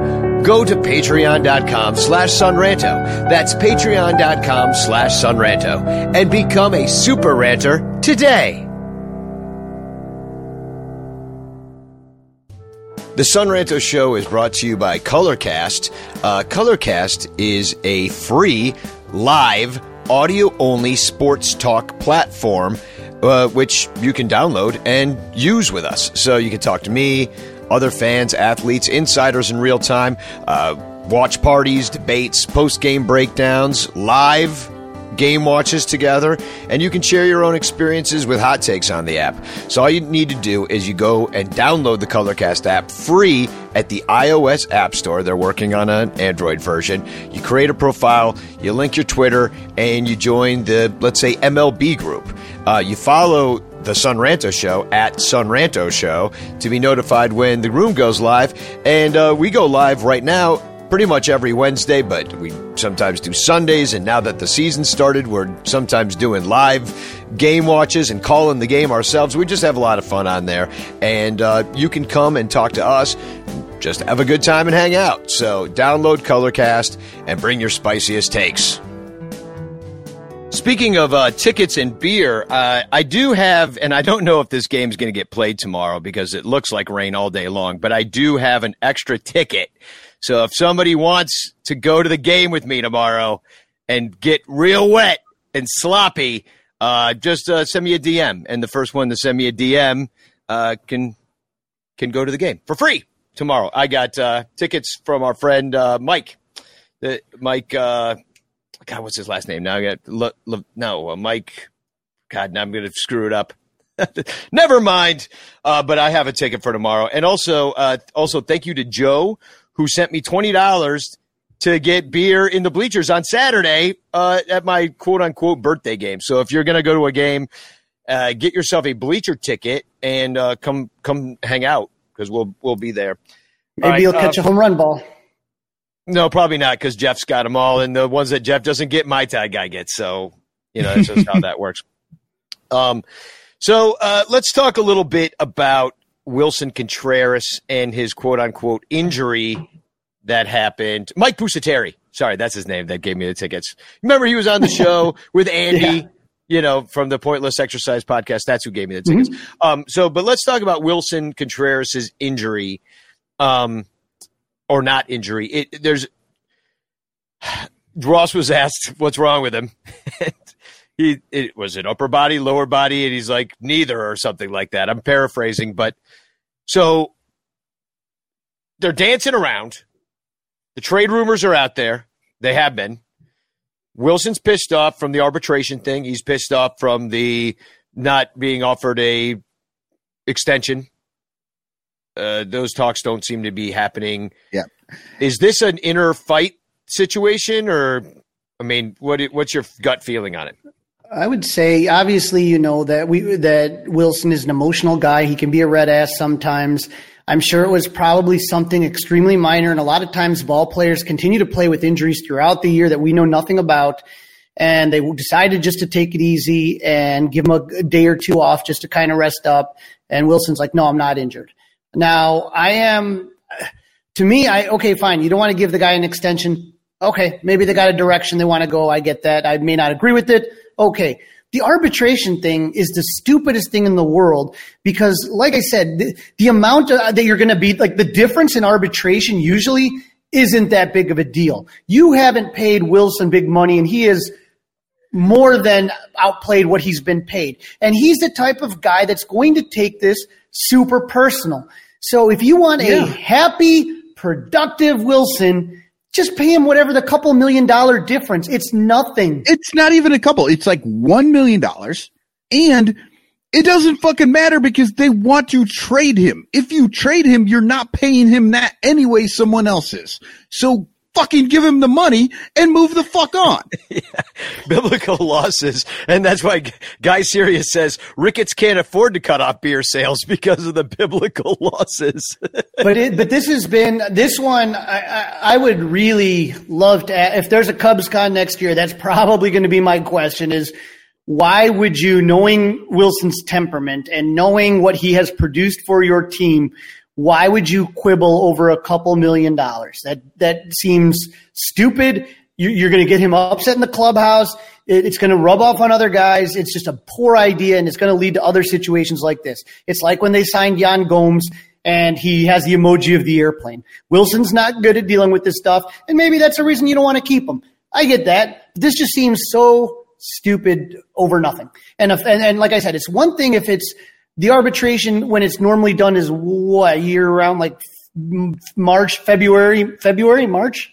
Go to patreon.com slash sonranto. That's patreon.com slash sonranto. And become a super ranter today. The Son Ranto Show is brought to you by Colorcast. Uh, Colorcast is a free, live, audio only sports talk platform, uh, which you can download and use with us. So you can talk to me, other fans, athletes, insiders in real time, uh, watch parties, debates, post game breakdowns, live game watches together, and you can share your own experiences with hot takes on the app. So all you need to do is you go and download the Colorcast app free at the iOS App Store. They're working on an Android version. You create a profile, you link your Twitter, and you join the, let's say, MLB group. Uh, you follow the Son Ranto Show at Son Ranto Show to be notified when the room goes live. And uh, we go live right now pretty much every Wednesday, but we sometimes do Sundays. And now that the season started, we're sometimes doing live game watches and calling the game ourselves. We just have a lot of fun on there. And uh, you can come and talk to us. Just have a good time and hang out. So download Colorcast and bring your spiciest takes. Speaking of uh, tickets and beer, uh, I do have, and I don't know if this game's going to get played tomorrow because it looks like rain all day long, but I do have an extra ticket. So if somebody wants to go to the game with me tomorrow, and get real wet and sloppy, uh, just uh, send me a DM, and the first one to send me a DM uh, can can go to the game for free tomorrow. I got uh, tickets from our friend Mike. Mike, God, what's his last name? Now I got Le, Le, no uh, Mike. God, now I'm going to screw it up. Never mind. Uh, but I have a ticket for tomorrow, and also, uh, also thank you to Joe who sent me twenty dollars to get beer in the bleachers on Saturday uh, at my quote unquote birthday game. So if you're going to go to a game, uh, get yourself a bleacher ticket and uh, come come hang out because we'll we'll be there. Maybe right, you'll catch uh, a home run ball. No, probably not because Jeff's got them all, and the ones that Jeff doesn't get, my tag guy gets. So you know that's just how that works. Um, so uh, let's talk a little bit about Willson Contreras and his quote unquote injury that happened. Mike Pusateri, sorry, that's his name that gave me the tickets. Remember, he was on the show with Andy. Yeah. You know, from the Pointless Exercise podcast. That's who gave me the tickets. Um, so, but let's talk about Willson Contreras' injury, um, or not injury. It, there's Ross was asked what's wrong with him. he it was it upper body, lower body, and he's like neither or something like that. I'm paraphrasing, but so they're dancing around. The trade rumors are out there. They have been. Willson's pissed off from the arbitration thing. He's pissed off from the not being offered a extension. Uh, those talks don't seem to be happening. Yeah. Is this an inner fight situation, or I mean, what what's your gut feeling on it? I would say, obviously, you know that we that Willson is an emotional guy. He can be a red ass sometimes. I'm sure it was probably something extremely minor, and a lot of times ball players continue to play with injuries throughout the year that we know nothing about, and they decided just to take it easy and give him a day or two off just to kind of rest up. And Willson's like, "No, I'm not injured." Now, I am. To me, I okay, fine. You don't want to give the guy an extension. Okay, maybe they got a direction they want to go. I get that. I may not agree with it. Okay. The arbitration thing is the stupidest thing in the world because, like I said, the, the amount that you're going to be like the difference in arbitration usually isn't that big of a deal. You haven't paid Willson big money and he is more than outplayed what he's been paid. And he's the type of guy that's going to take this super personal. So if you want Yeah. a happy, productive Willson, just pay him whatever the couple million dollar difference. It's nothing. It's not even a couple. It's like one million dollars, and it doesn't fucking matter because they want to trade him. If you trade him, you're not paying him that anyway. Someone else is. So fucking give him the money and move the fuck on. biblical losses, and that's why Guy Sirius says Ricketts can't afford to cut off beer sales because of the biblical losses. but it, but this has been this one. I, I, I would really love to. If there's a Cubs con next year, that's probably going to be my question: is why would you, knowing Willson's temperament and knowing what he has produced for your team, why would you quibble over a couple million dollars? That that seems stupid. You, you're going to get him upset in the clubhouse. It, it's going to rub off on other guys. It's just a poor idea, and it's going to lead to other situations like this. It's like when they signed Yan Gomes and he has the emoji of the airplane. Willson's not good at dealing with this stuff, and maybe that's the reason you don't want to keep him. I get that. This just seems so stupid over nothing. And, if, and and like I said, it's one thing if it's the arbitration when it's normally done is what year around like March, February, February, March.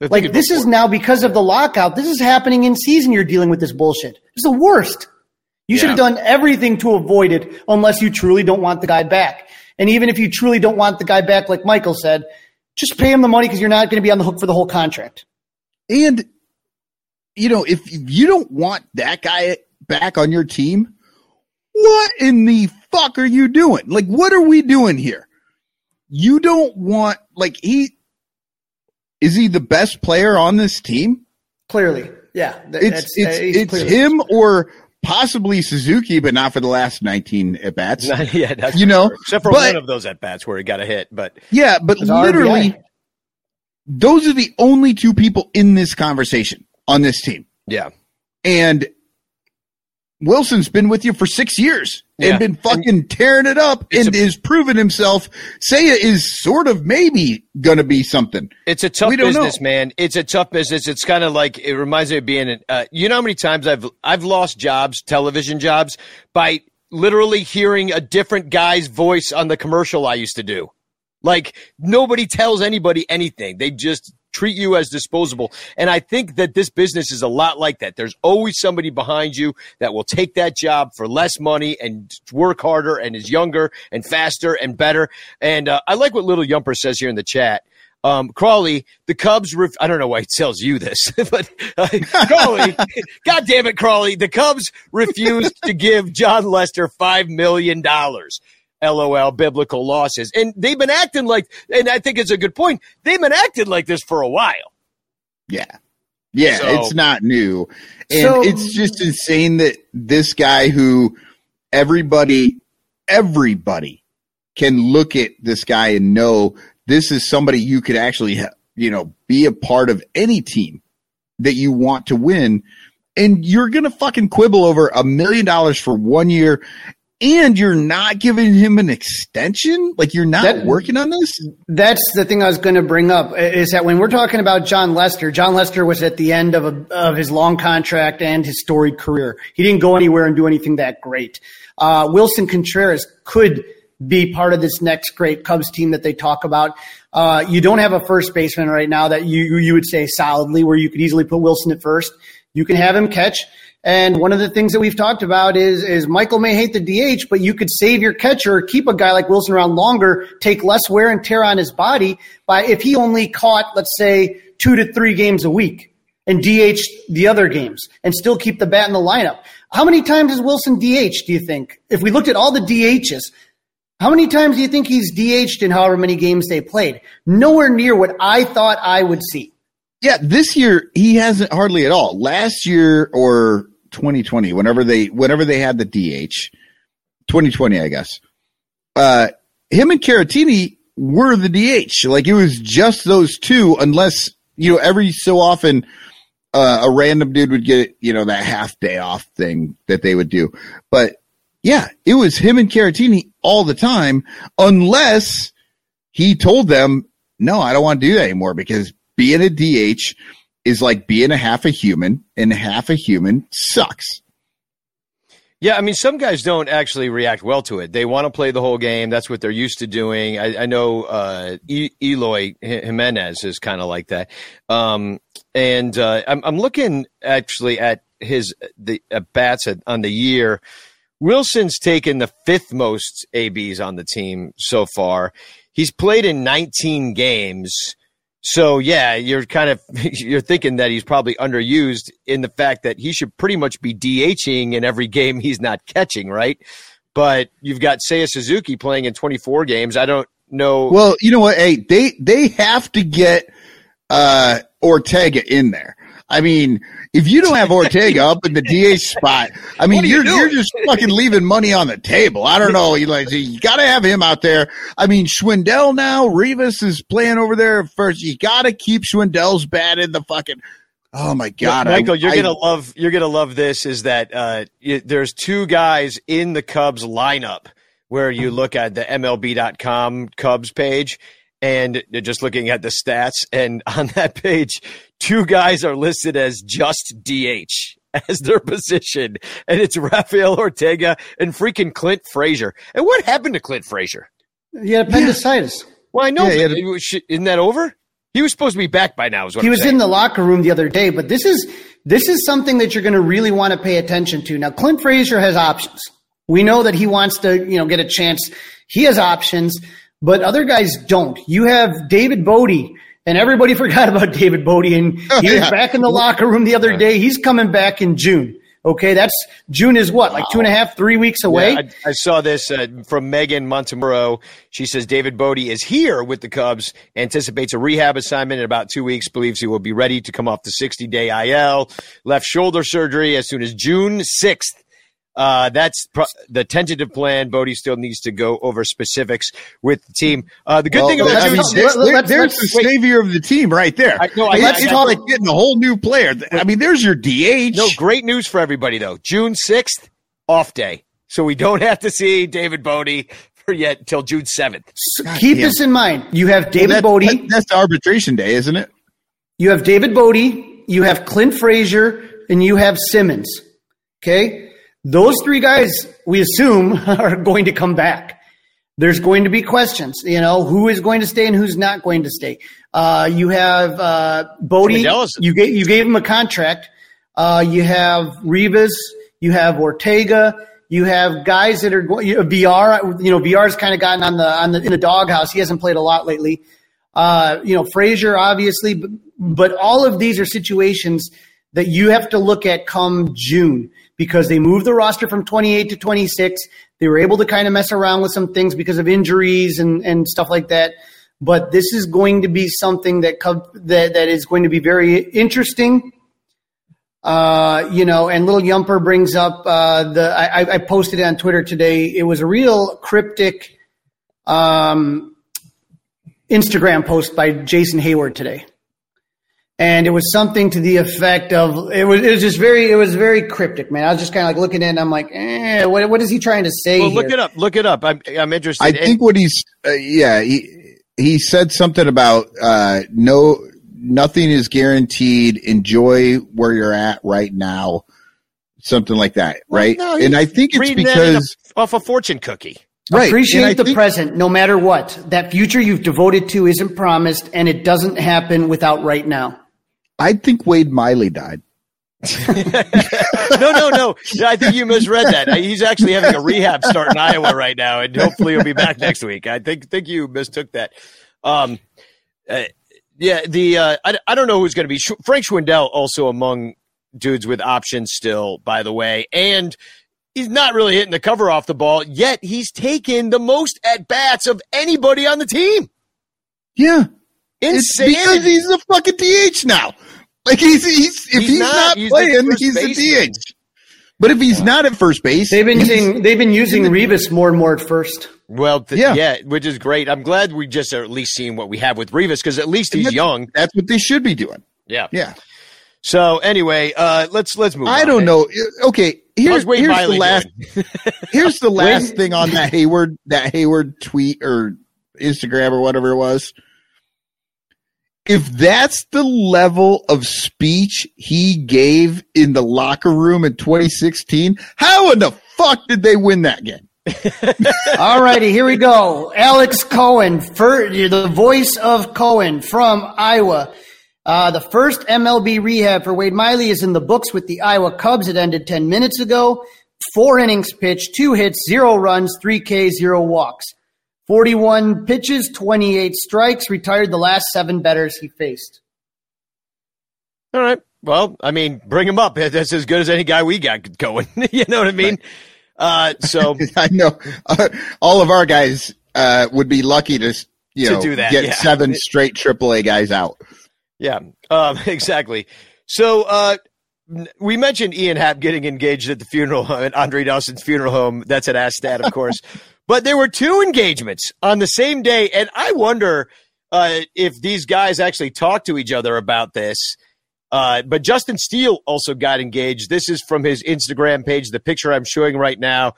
Like this is now because of the lockout. This is happening in season. You're dealing with this bullshit. It's the worst. You should have done everything to avoid it, unless you truly don't want the guy back. And even if you truly don't want the guy back, like Michael said, just pay him the money because you're not going to be on the hook for the whole contract. And you know, if you don't want that guy back on your team, what in the fuck are you doing? Like, what are we doing here? You don't want like he is he the best player on this team? Clearly, yeah. It's it's uh, it's clearly- him or possibly Suzuki, but not for the last nineteen at bats. yeah, that's You know, except for but- one of those at bats where he got a hit. But Yeah, but literally, RBI. those are the only two people in this conversation on this team. yeah, And Willson's been with you for six years Yeah. and been fucking tearing it up and a- is proven himself. Seiya is sort of maybe going to be something. It's a tough don't know. business, man. It's a tough business. It's kind of like it reminds me of being. an- Uh, you know how many times I've I've lost jobs, television jobs, by literally hearing a different guy's voice on the commercial I used to do. Like nobody tells anybody anything. They just treat you as disposable. And I think that this business is a lot like that. There's always somebody behind you that will take that job for less money and work harder and is younger and faster and better. And uh, I like what Little Yumper says here in the chat. Um, Crawley, the Cubs. Ref- I don't know why he tells you this, but uh, Crawley, God damn it, Crawley, the Cubs refused to give Jon Lester five million dollars. LOL, biblical losses, and they've been acting like, and I think it's a good point. They've been acting like this for a while. Yeah. Yeah, So- it's not new. And So- it's just insane that this guy who everybody, everybody can look at this guy and know this is somebody you could actually, you know, be a part of any team that you want to win. And you're going to fucking quibble over a million dollars for one year and you're not giving him an extension. Like you're not That- working on this. That's the thing I was going to bring up is that when we're talking about Jon Lester, Jon Lester was at the end of a, of his long contract and his storied career. He didn't go anywhere and do anything that great. Uh, Willson Contreras could be part of this next great Cubs team that they talk about. Uh, you don't have a first baseman right now that you you would say solidly where you could easily put Willson at first. You can have him catch. And one of the things that we've talked about is is Michael may hate the DH, but you could save your catcher, keep a guy like Willson around longer, take less wear and tear on his body by if he only caught, let's say, two to three games a week and DH the other games and still keep the bat in the lineup. How many times has Willson DH, do you think? If we looked at all the DHs, how many times do you think he's DH'd in however many games they played? Nowhere near what I thought I would see. Yeah, this year he hasn't hardly at all. Last year or 2020, whenever they whenever they had the DH, 2020, I guess. Uh, him and Caratini were the DH. Like it was just those two, unless you know every so often uh, a random dude would get you know that half day off thing that they would do. But yeah, it was him and Caratini all the time, unless he told them, no, I don't want to do that anymore because being a DH is like being a half a human and half a human sucks. Yeah, I mean, some guys don't actually react well to it. They want to play the whole game. That's what they're used to doing. I, I know uh, e- Eloy Jimenez is kind of like that. Um, and uh, I'm, I'm looking actually at his the uh, bats at, on the year. Willson's taken the fifth most ABs on the team so far. He's played in 19 games. So yeah, you're kind of you're thinking that he's probably underused in the fact that he should pretty much be DHing in every game he's not catching, right? But you've got Seiya Suzuki playing in 24 games. I don't know. Well, you know what? Hey, they they have to get uh Ortega in there. I mean, if you don't have Ortega up in the DH spot, I mean, What are you you're you're just fucking leaving money on the table. I don't know. You like you got to have him out there. I mean, Schwindel now, Rivas is playing over there first. You got to keep Schwindel's bat in the fucking. Oh my god, Michael, I- you're I- gonna love you're gonna love this. Is that uh, y there's two guys in the Cubs lineup where you look at the MLB.com Cubs page, and just looking at the stats, and on that page, two guys are listed as just DH as their position, and it's Rafael Ortega and freaking Clint Frazier. And what happened to Clint Frazier? He had appendicitis. Well, I know, Yeah, he but it isn't that over? He was supposed to be back by now. Is what He I'm was saying. in the locker room the other day, but this is this is something that you're going to really want to pay attention to. Now, Clint Frazier has options. We know that he wants to, you know, get a chance. He has options, but other guys don't. You have David Bote, and everybody forgot about David Bote, and he was back in the locker room the other day. He's coming back in June. Okay, that's June is what, like two and a half, three weeks away. Yeah, I, I saw this uh, from Meghan Montemurro. She says David Bote is here with the Cubs, anticipates a rehab assignment in about two weeks, believes he will be ready to come off the 60 day IL, left shoulder surgery as soon as June 6th. Uh, that's pro- the tentative plan. Bote still needs to go over specifics with the team. Uh, the good Well, thing about I mean, talk- June there- let- let- there- let's- there's let's- the savior of the team right there. I know, I- it's I- it's like getting a whole new player. I mean, there's your DH. No, great news for everybody though. June sixth, off day, so we don't have to see David Bote for yet until June seventh. Keep damn. this in mind. You have Well, David that's, Bote. that- that's arbitration day, isn't it? You have David Bote, you have Clint Frazier, and you have Simmons. Okay? Those three guys, we assume, are going to come back. There's going to be questions, you know, who is going to stay and who's not going to stay. Uh, you have uh, Bote, you gave, you gave him a contract. Uh, you have Rivas, you have Ortega, you have guys that are going. You know, Villar, you know, Villar's kind of gotten on the on the in the doghouse. He hasn't played a lot lately. Uh, you know, Frazier, obviously, but, but all of these are situations that you have to look at come June because they moved the roster from 28 to 26. They were able to kind of mess around with some things because of injuries and, and stuff like that. But this is going to be something that that that is going to be very interesting. Uh, you know, and little Yumper brings up uh, the. I, I posted it on Twitter today. It was a real cryptic um, Instagram post by Jason Heyward today, and it was something to the effect of it was it was just very it was very cryptic, man. I was just kind of like looking at it and I'm like, eh, what what is he trying to say? Well, look here? it up. Look it up. I'm I'm interested. I think what he's uh, yeah he he said something about uh, no nothing is guaranteed. Enjoy where you're at right now, something like that, right? no, and I think it's reading that in a- because off a fortune cookie. right. Appreciate the think- present, no matter what. That future you've devoted to isn't promised, and it doesn't happen without right now. I think Wade Miley died. no, no, no. I think you misread that. He's actually having a rehab start in Iowa right now, and hopefully he'll be back next week. I think think you mistook that. Um, uh, yeah, the uh, I, I don't know who's going to be Frank Schwindel also among dudes with options still, by the way, and he's not really hitting the cover off the ball yet. He's taken the most at bats of anybody on the team. Yeah, it's Insane. because he's a fucking DH now. Like he's he's if He's he's, not. not, He's playing, first he's the baseman. DH. But if he's not at first base, They've been using they've been using Rivas more and more at first. Well, th- Yeah. yeah. which is great. I'm glad we just are at least seeing what we have with Rivas because at least he's that's- young. That's what they should be doing. Yeah. Yeah. So anyway, uh, let's let's move. On. I on. don't know. Okay, here's, How's Wade here's the last. here's the last thing on that Heyward that Heyward tweet or Instagram or whatever it was. If that's the level of speech he gave in the locker room in 2016, how in the fuck did they win that game? All righty, here we go. Alex Cohen, for, the voice of Cohen from Iowa. Uh, the first MLB rehab for Wade Miley is in the books with the Iowa Cubs. It ended 10 minutes ago. Four innings pitched, two hits, zero runs, three K, zero walks. 41 pitches, 28 strikes, retired the last seven batters he faced. All right. Well, I mean, bring him up. That's as good as any guy we got going. you know what I mean? Uh, so I know uh, all of our guys uh, would be lucky to you To know do that, get yeah. seven straight AAA guys out. yeah, um, exactly. So uh, we mentioned Ian Happ getting engaged at the funeral at Andre Dawson's funeral home. That's at Astat, of course. But there were two engagements on the same day, and I wonder uh, if these guys actually talked to each other about this. Uh, but Justin Steele also got engaged. This is from his Instagram page, the picture I'm showing right now.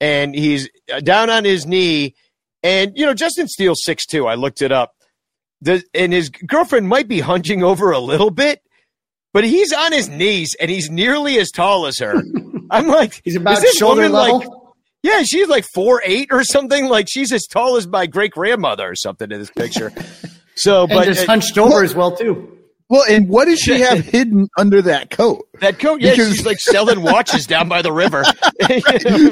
And he's uh, down on his knee. And, you know, Justin Steele's 6'2. I looked it up. The, and his girlfriend might be hunching over a little bit, but he's on his knees and he's nearly as tall as her. I'm like, He's about is this shoulder woman level. like, yeah, she's like four eight or something. Like she's as tall as my great grandmother or something in this picture. So, and but just uh, hunched over as well, too. Well, and what does she have hidden under that coat? that coat, yeah, Because- she's like selling watches down by the river.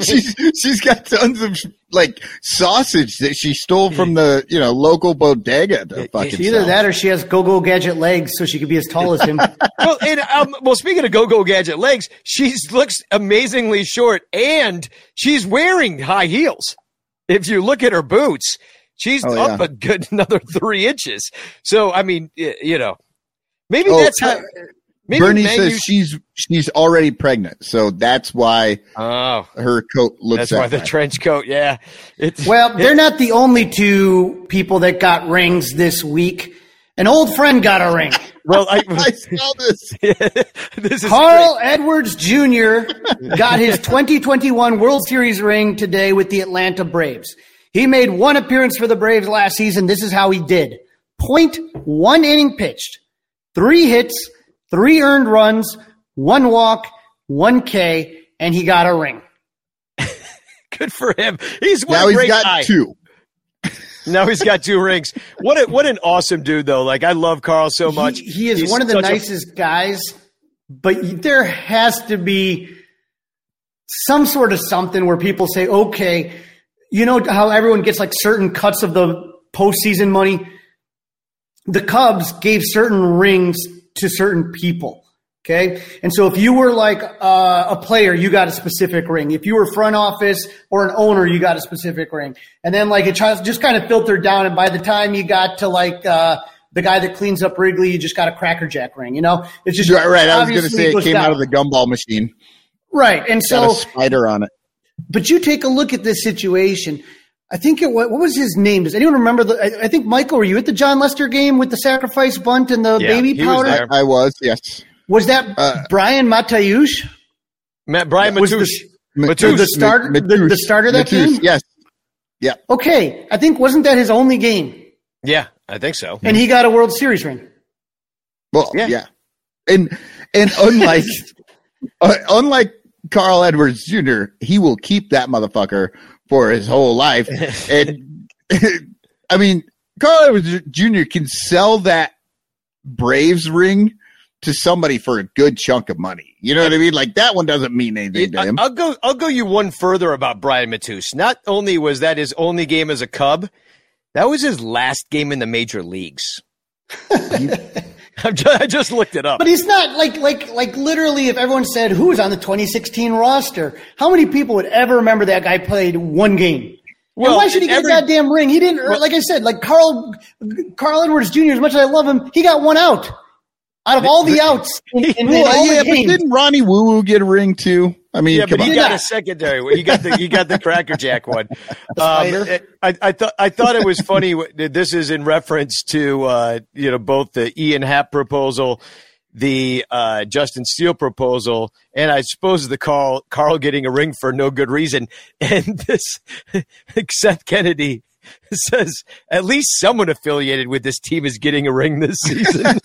she's she's got tons of like sausage that she stole from the you know local bodega. To fucking either sell. that or she has go-go gadget legs so she could be as tall as him. well, and um, well, speaking of go-go gadget legs, she looks amazingly short, and she's wearing high heels. If you look at her boots, she's Oh, up yeah. a good another three inches. So, I mean, you know, maybe Oh, that's how. Maybe Bernie Man says she's she's already pregnant, so that's why Oh, her coat looks that's that why the way. trench coat. Yeah. It's, Well, they're not the only two people that got rings this week. An old friend got a ring. well, I, I saw this. this is Carl Edwards Jr. got his 2021 World Series ring today with the Atlanta Braves. He made one appearance for the Braves last season. This is how he did. Point one inning pitched, three hits, three earned runs, one walk, one K, and he got a ring. good for him. He's what Now a he's great got guy. two. Now he's got two rings. What a, what an awesome dude though. Like I love Carl so much. He, he is He's one of the such a- nicest guys, but there has to be some sort of something where people say, okay, you know how everyone gets like certain cuts of the postseason money? The Cubs gave certain rings to certain people. Okay. And so if you were like uh, a player, you got a specific ring. If you were front office or an owner, you got a specific ring. And then like it just kind of filtered down. And by the time you got to like, uh, the guy that cleans up Wrigley, you just got a Cracker Jack ring, you know? It's just Right, right. I was going to say it came down. out of the gumball machine. right. And Got so a spider on it. but you take a look at this situation. I think it what, what was his name? Does anyone remember the? I, I think Michael, were you at the Jon Lester game with the sacrifice bunt and the Yeah, baby he was powder? I was yes. Was that Uh, Brian Matayush? Matt Brian Was the- Matusz. Matusz, the start- the- the starter that Matusz, game? Yes. Yeah. Okay, I think wasn't that his only game, Yeah, I think so. and he got a World Series ring. Well, Yeah. yeah. And and unlike uh, unlike Carl Edwards Jr., he will keep that motherfucker for his whole life. And I mean, Carl Edwards Jr. can sell that Braves ring to somebody for a good chunk of money. You know what I mean? Like that one doesn't mean anything to I- him. I'll go. I'll go you one further about Brian Matusz. Not only was that his only game as a Cub, that was his last game in the major leagues. Just, I just looked it up. But he's not like like like literally. If everyone said who's on the 2016 roster, how many people would ever remember that guy played one game? Well, and why should he get every- that damn ring? He didn't. like I said, like Carl Carl Edwards Jr. As much as I love him, he got one out out of all the outs in, in, in Well, all yeah, but didn't Ronnie Woo Woo get a ring too? I mean, yeah, but he on. got a secondary. one. He got the he got the Cracker Jack one. Um, I, I thought I thought it was funny. This is in reference to uh, you know both the Ian Happ proposal, the uh, Justin Steele proposal, and I suppose the Carl Carl getting a ring for no good reason. And this Seth Kennedy says at least someone affiliated with this team is getting a ring this season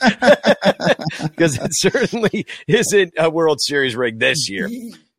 because it certainly isn't a World Series ring this year.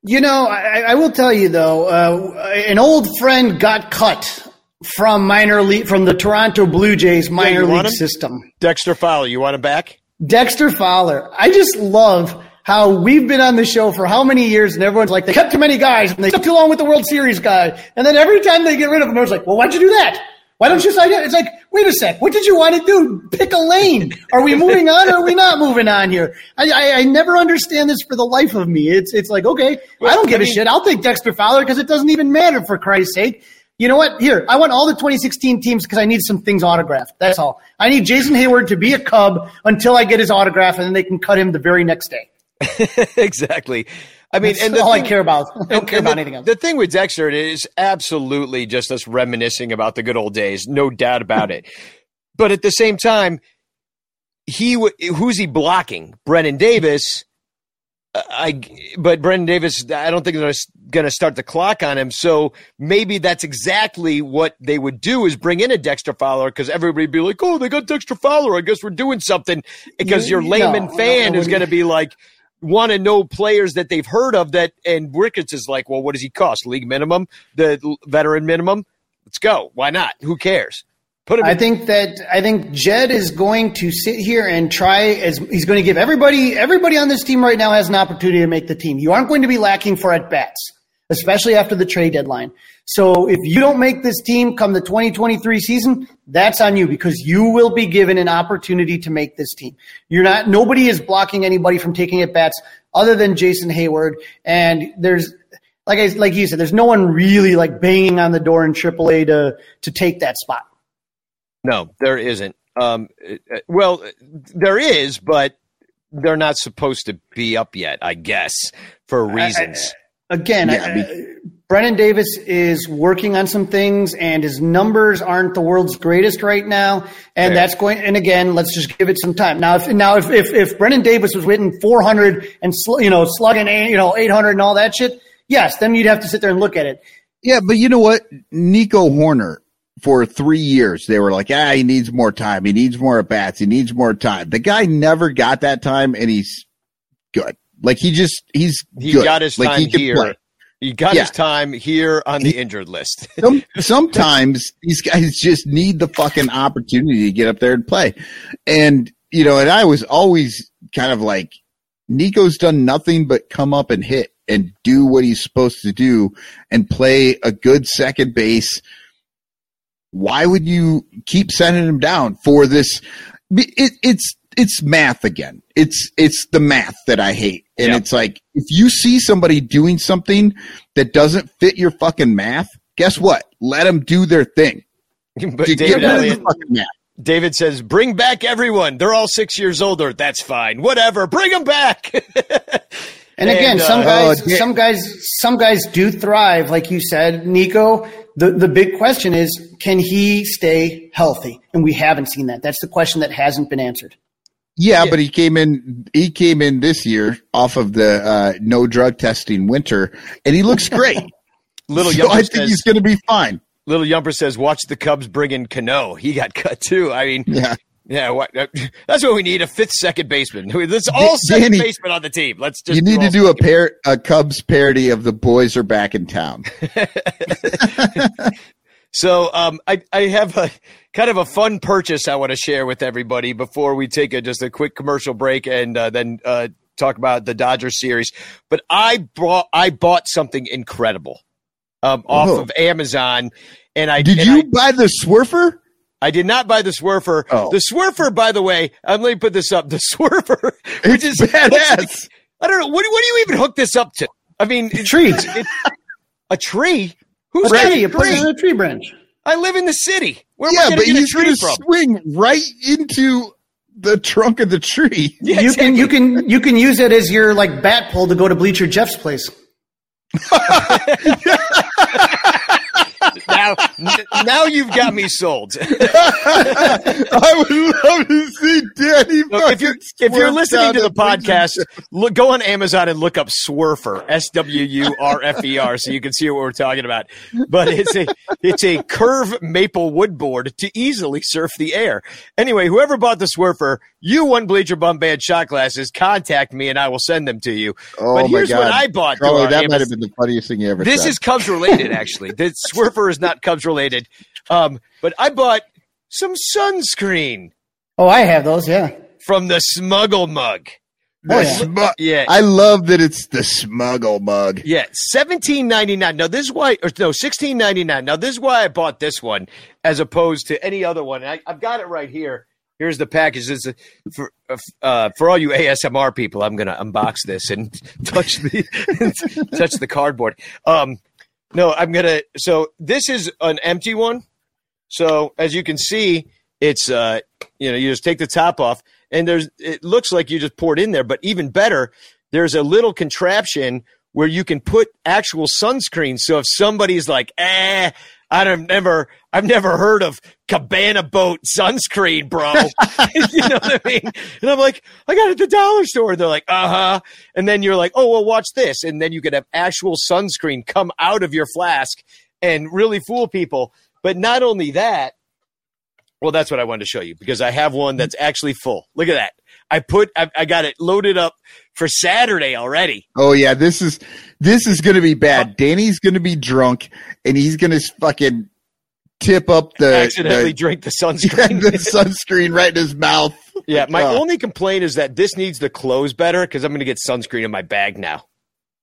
You know, I, I will tell you though, uh, an old friend got cut from minor league from the Toronto Blue Jays minor want league system. Dexter Fowler, you want him back? Dexter Fowler. I just love how we've been on the show for how many years, and everyone's like, they kept too many guys, and they took too long with the World Series guy. And then every time they get rid of them, everyone's like, well, why'd you do that? Why don't you sign it? It's like, wait a sec, what did you want to do? Pick a lane. Are we moving on or are we not moving on here? I, I, I never understand this for the life of me. It's it's like, okay, I don't give I a mean- shit. I'll take Dexter Fowler because it doesn't even matter for Christ's sake. You know what? Here, I want all the 2016 teams because I need some things autographed. That's all. I need Jason Heyward to be a Cub until I get his autograph, and then they can cut him the very next day. exactly. I mean, That's and all I thing- care about. I don't and- care and about the, anything else. The thing with Dexter is absolutely just us reminiscing about the good old days, no doubt about it. But at the same time, he who's he blocking? Brennan Davis. Uh, I but Brennan Davis, I don't think they're going to start the clock on him. So maybe that's exactly what they would do is bring in a Dexter Fowler because everybody'd be like, "Oh, they got Dexter Fowler. I guess we're doing something." Because You- your layman no, no, fan I is going to be like, want to know players that they've heard of that. And Ricketts is like, "Well, what does he cost? League minimum, the veteran minimum? Let's go. Why not? Who cares? Put him. I in- think that I think Jed is going to sit here and try as he's going to give everybody everybody on this team right now has an opportunity to make the team. You aren't going to be lacking for at bats, especially after the trade deadline. So if you don't make this team come the 2023 season, that's on you because you will be given an opportunity to make this team. You're not nobody is blocking anybody from taking at bats other than Jason Heyward and there's like I, like you said, there's no one really like banging on the door in AAA to to take that spot. No, there isn't. Um, well, there is, but they're not supposed to be up yet, I guess, for reasons. Again, Yeah, I- Brennan Davis is working on some things, and his numbers aren't the world's greatest right now. And Fair. that's going. And again, let's just give it some time. Now, if now if if, if Brennan Davis was hitting 400 and sl- you know slugging eight- you know 800 and all that shit, yes, then you'd have to sit there and look at it. Yeah, but you know what? Nico Hoerner, for three years, they were like, ah, he needs more time. He needs more at bats. He needs more time. The guy never got that time, and he's good. Like he just, he's he good. got his like, time he can here. play. He got Yeah. his time here on the injured list. Some, sometimes these guys just need the fucking opportunity to get up there and play. And, you know, and I was always kind of like, Nico's done nothing but come up and hit and do what he's supposed to do and play a good second base. Why would you keep sending him down for this? It, it's, it's math again. It's, it's the math that I hate. And Yeah. it's like, if you see somebody doing something that doesn't fit your fucking math, guess what? Let them do their thing. but Get David rid the Elliott, fucking math. David says, "Bring back everyone. They're all six years older. That's fine. Whatever. Bring them back." And again, And, uh, some guys, oh, some guys, some guys do thrive, like you said, Nico. The the big question is, can he stay healthy? And we haven't seen that. That's the question that hasn't been answered. Yeah, but he came in. He came in this year off of the uh, no drug testing winter, and he looks great. Little so Yumper I think says, he's going to be fine. Little Yumper says, "Watch the Cubs bring in Cano. He got cut too. I mean, Yeah, yeah, what, that's what we need: a fifth second baseman. Let's all second Danny, baseman on the team. Let's just you need to do a pair a Cubs parody of the boys are back in town. So um, I, I have a kind of a fun purchase I want to share with everybody before we take a, just a quick commercial break and uh, then uh, talk about the Dodgers series. But I bought I bought something incredible um, off Whoa. of Amazon, and I Did and you I, buy the Swurfer? I did not buy the Swurfer. Oh. The Swurfer, by the way, um, let me put this up. The Swurfer, which It's is badass. I don't know what, do- what do you even hook this up to? I mean, it- Tree. it- a tree. Who's A got tree, a you put it tree? in a tree branch. I live in the city. Where am I Yeah, going but to get a he's tree going to from? swing right into the trunk of the tree. Yeah, you exactly. can you can you can use it as your like bat pole to go to Bleacher Jeff's place. now, now you've got me sold. I would love to see Danny. Look, if you're if you're listening to the podcast, look go on Amazon and look up Swurfer S W U R F E R so you can see what we're talking about. But it's a it's a curve maple wood board to easily surf the air. Anyway, whoever bought the Swurfer, you won Bleacher Bum Band shot glasses. Contact me and I will send them to you. oh but my here's god, what I bought. through Charlie, that Amazon- might have been the funniest thing you ever This said. is Cubs related, actually. The Swurfer is not Cubs related. Um, but I bought some sunscreen Oh, I have those. Yeah. from the Smuggle Mug. the Oh, yeah. smu- Yeah. I love that it's the smuggle mug. Yeah, seventeen ninety nine. Now this is why, or no, sixteen ninety nine. Now this is why I bought this one as opposed to any other one. I, I've got it right here. Here's the package. This is for uh, for all you ASMR people. I'm gonna unbox this and touch the touch the cardboard. Um, no, I'm gonna. So this is an empty one. So as you can see, it's uh, you know, you just take the top off, and there's it looks like you just poured in there. But even better, there's a little contraption where you can put actual sunscreen. So if somebody's like, eh, I don't never, I've never heard of cabana boat sunscreen, bro. you know what I mean? And I'm like, I got it at the dollar store. And they're like, uh huh. And then you're like, oh, well, watch this. And then you could have actual sunscreen come out of your flask and really fool people. But not only that, well, that's what I wanted to show you because I have one that's actually full. Look at that. I put, I, I got it loaded up for Saturday already. Oh yeah, this is this is gonna be bad. Danny's gonna be drunk and he's gonna fucking tip up the accidentally the, drink the yeah, sunscreen. the sunscreen right in his mouth. yeah, my Oh. only complaint is that this needs to close better because I'm going to get sunscreen in my bag now.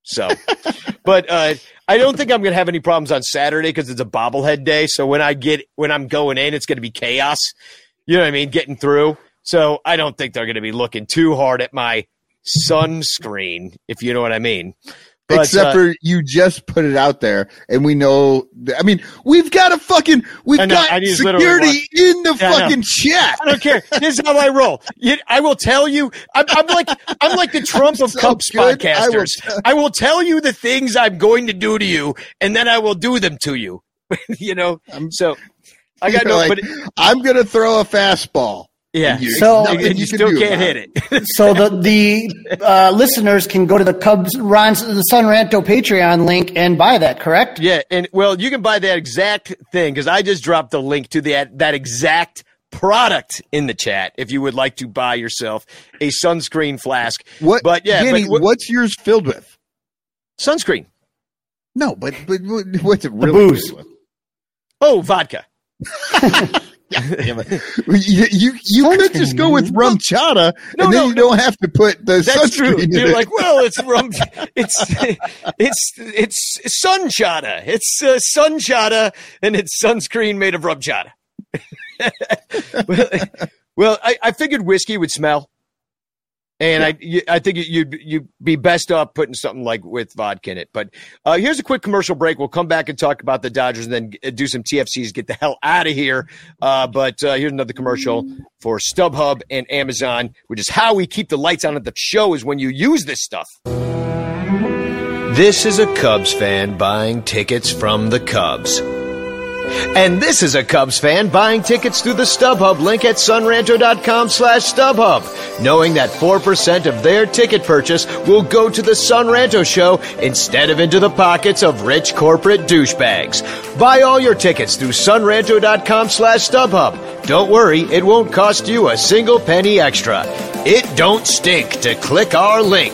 So, but uh, I don't think I'm going to have any problems on Saturday because it's a bobblehead day. So when I get when I'm going in, it's going to be chaos. You know what I mean? Getting through. So I don't think they're going to be looking too hard at my sunscreen, if you know what I mean. But, Except uh, for you just put it out there, and we know. I mean, we've got a fucking we've know, got I just literally security in the Yeah, fucking chat. I don't care. This is how I roll. You, I will tell you. I'm, I'm like I'm like the Trump of So Cubs good. I will podcasters. I will, tell you the things I'm going to do to you, and then I will do them to you. you know. I'm, so I got no. like, but I'm gonna throw a fastball. Yeah. You- So- and you, can still can't hit it. So the the uh, listeners can go to the Cubs Ron's the Son Ranto Patreon link and buy that. Correct? Yeah, and well, you can buy that exact thing because I just dropped the link to that that exact product in the chat if you would like to buy yourself a sunscreen flask. What? But yeah, Danny, but what- what's yours filled with? Sunscreen. No, but but what's it The really booze. filled with? Oh, vodka. Damn it. You you, you could just go with rum chata, No, and then no, you don't have to put the That's sunscreen true. You're it. like, well, it's rum. It's it's it's sun chata. It's uh, sun chata, and it's sunscreen made of rum chata. well, well, I, I figured whiskey would smell, and I you- I think you'd you'd be best off putting something like with vodka in it. But uh, here's a quick commercial break. We'll come back and talk about the Dodgers, and then uh, do some TFCs. Get the hell out of here. Uh, but uh, here's another commercial for StubHub and Amazon, which is how we keep the lights on at the show. Is when you use this stuff. This is a Cubs fan buying tickets from the Cubs. And this is a Cubs fan buying tickets through the StubHub link at sonranto.com slash StubHub, knowing that 4% of their ticket purchase will go to the Son Ranto show instead of into the pockets of rich corporate douchebags. Buy all your tickets through sonranto.com slash StubHub. Don't worry, it won't cost you a single penny extra. It don't stink to click our link.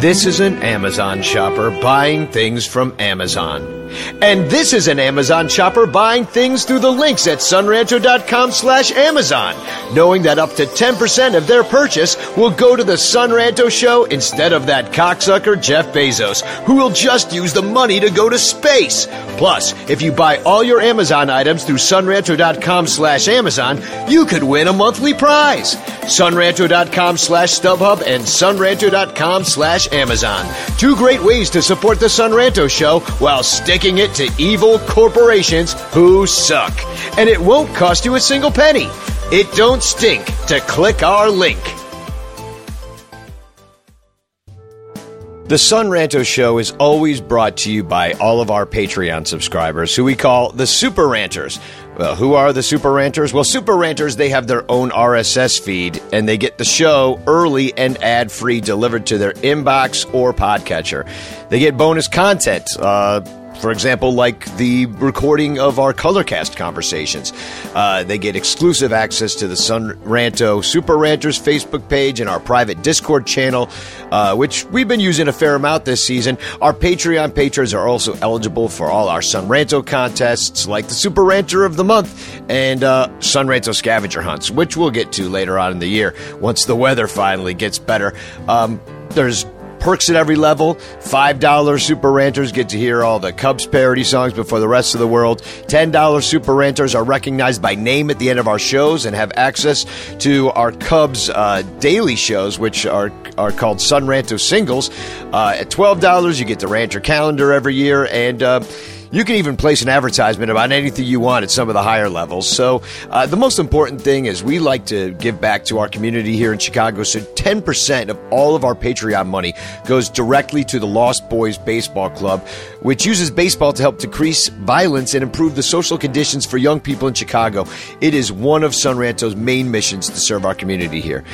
This is an Amazon shopper buying things from Amazon. And this is an Amazon shopper buying things through the links at sonranto.com slash Amazon, knowing that up to 10% of their purchase will go to the Son Ranto show instead of that cocksucker Jeff Bezos, who will just use the money to go to space. Plus, if you buy all your Amazon items through sonranto.com slash Amazon, you could win a monthly prize. Sonranto.com slash StubHub and sonranto.com slash Amazon. Two great ways to support the Son Ranto show while sticking it to evil corporations who suck. And it won't cost you a single penny. It don't stink to click our link. The Son Ranto Show is always brought to you by all of our Patreon subscribers, who we call the Super Ranters. Well, who are the Super Ranters? Well, Super Ranters, they have their own RSS feed, and they get the show early and ad free delivered to their inbox or podcatcher. They get bonus content. Uh, for example, like the recording of our Colorcast conversations. Uh, they get exclusive access to the Son Ranto Super Ranters Facebook page and our private Discord channel, uh, which we've been using a fair amount this season. Our Patreon patrons are also eligible for all our Son Ranto contests, like the Super Ranter of the Month and uh, Son Ranto scavenger hunts, which we'll get to later on in the year once the weather finally gets better. Um, there's perks at every level. $5 Super Ranters get to hear all the Cubs parody songs before the rest of the world. $10 Super Ranters are recognized by name at the end of our shows and have access to our Cubs uh, daily shows, which are, are called Son Ranto Singles. Uh, at $12, you get the Ranter calendar every year and. Uh, you can even place an advertisement about anything you want at some of the higher levels. So, uh, the most important thing is we like to give back to our community here in Chicago. So, 10% of all of our Patreon money goes directly to the Lost Boys Baseball Club, which uses baseball to help decrease violence and improve the social conditions for young people in Chicago. It is one of Son Ranto's main missions to serve our community here.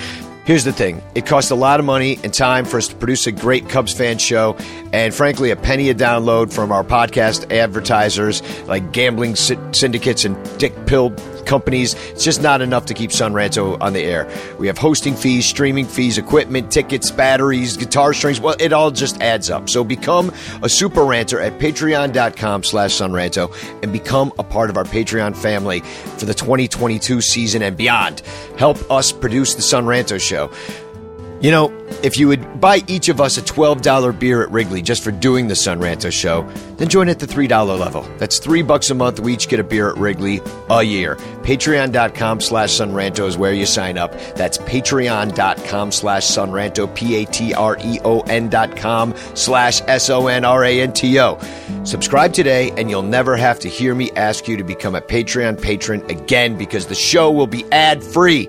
Here's the thing. It costs a lot of money and time for us to produce a great Cubs fan show, and frankly, a penny a download from our podcast advertisers like gambling sy- syndicates and dick pill companies. It's just not enough to keep Son Ranto on the air. We have hosting fees, streaming fees, equipment, tickets, batteries, guitar strings. Well, it all just adds up. So become a super ranter at patreon.com slash sonranto and become a part of our Patreon family for the 2022 season and beyond. Help us produce the Son Ranto show. You know, If you would buy each of us a $12 beer at Wrigley just for doing the Son Ranto show, then join at the $3 level. That's three bucks a month. We each get a beer at Wrigley a year. Patreon.com slash Sonranto is where you sign up. That's patreon.com slash Sonranto, P-A-T-R-E-O-N dot com slash S-O-N-R-A-N-T-O. Subscribe today and you'll never have to hear me ask you to become a Patreon patron again because the show will be ad free.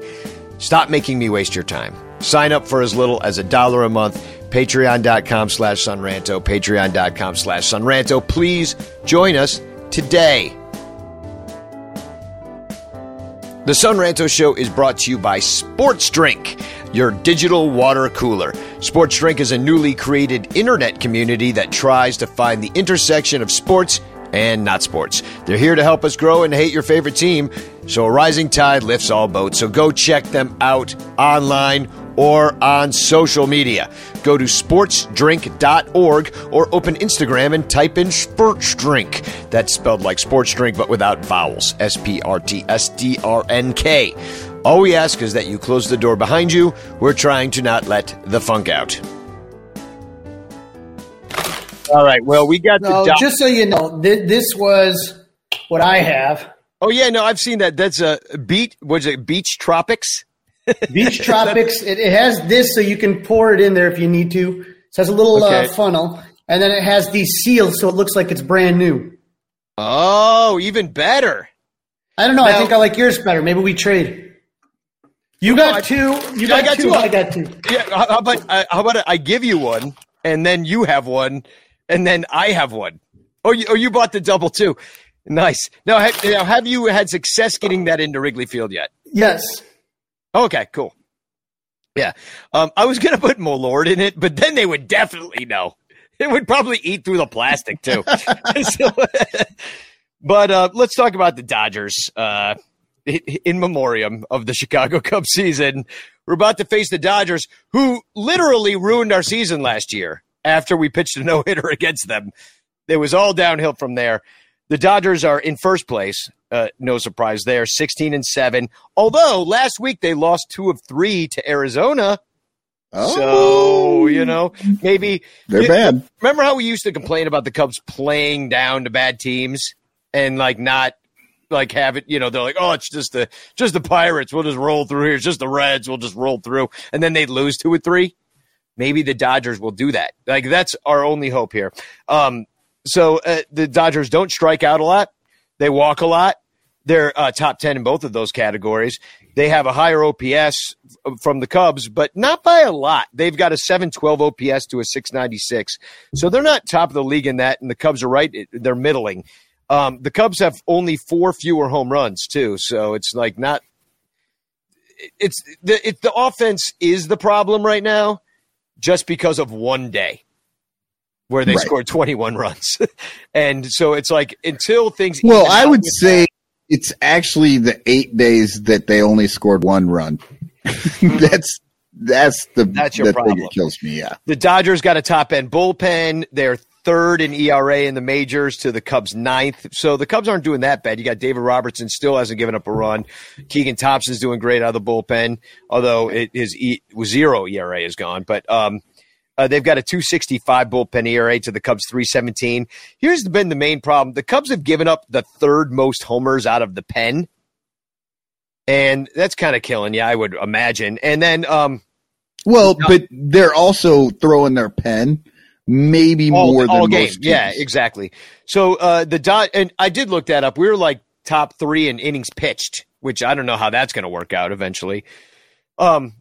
Stop making me waste your time. Sign up for as little as a dollar a month. Patreon.com slash Sonranto. Patreon.com slash Sonranto. Please join us today. The Son Ranto Show is brought to you by Sports Drink, your digital water cooler. Sports Drink is a newly created internet community that tries to find the intersection of sports and not sports. They're here to help us grow and hate your favorite team, so a rising tide lifts all boats. So go check them out online or on social media. Go to sportsdrink.org or open Instagram and type in sports drink. That's spelled like sports drink but without vowels. S P R T S D R N K. All we ask is that you close the door behind you. We're trying to not let the funk out. All right. Well, we got No, the doc- just so you know, th- this was what I have. Oh yeah, no, I've seen that. That's a beach. Was it? Beach tropics. Beach Tropics. It, it has this, so you can pour it in there if you need to. It has a little Okay. uh, funnel, and then it has these seals, so it looks like it's brand new. Oh, even better. I don't know. Now- I think I like yours better. Maybe we trade. You No, I- got two. You I got, got two. two. I got two. Yeah. How about uh, how about I give you one, and then you have one, and then I have one. Oh, you, oh, you bought the double too. Nice. Now, now, have you had success getting that into Wrigley Field yet? Yes. Okay, cool. Yeah. Um, I was going to put Malört in it, but then they would definitely know. It would probably eat through the plastic too. So- but uh, let's talk about the Dodgers uh, in memoriam of the Chicago Cubs season. We're about to face the Dodgers, who literally ruined our season last year after we pitched a no hitter against them. It was all downhill from there. The Dodgers are in first place. Uh, no surprise there, 16 and 7. Although last week they lost two of three to Arizona. Oh, So, you know, maybe they're you- bad. Remember how we used to complain about the Cubs playing down to bad teams and like not like have it, you know, they're like, oh, it's just the just the Pirates. We'll just roll through here. It's just the Reds. We'll just roll through, and then they'd lose two or three. Maybe the Dodgers will do that. Like that's our only hope here. Um, so uh, the Dodgers don't strike out a lot. They walk a lot. They're uh, top 10 in both of those categories. They have a higher OPS from the Cubs, but not by a lot. They've got a 712 OPS to a 696. So they're not top of the league in that, and the Cubs are right. They're middling. Um, the Cubs have only four fewer home runs, too. So it's like not. It's the it, the offense is the problem right now, just because of one day where they Right. scored 21 runs, and so it's like until things. Well, I would say it's actually the eight days that they only scored one run. that's that's the That's your the thing problem. that kills me. Yeah, The Dodgers got a top end bullpen. They're third in ERA in the majors to the Cubs ninth. So the Cubs aren't doing that bad. You got David Robertson still hasn't given up a run. Keegan Thompson's doing great out of the bullpen, although it, his e, zero ERA is gone. But um, uh, they've got a 265 bullpen ERA to the Cubs 317. Here's been the main problem. The Cubs have given up the third most homers out of the pen. And that's kind of killing you, I would imagine. And then um, well, but they're also throwing their pen maybe all, more than all game. most Yeah, exactly. So uh, the dot, and I did look that up. We were like top three in innings pitched, which I don't know how that's going to work out eventually. Um,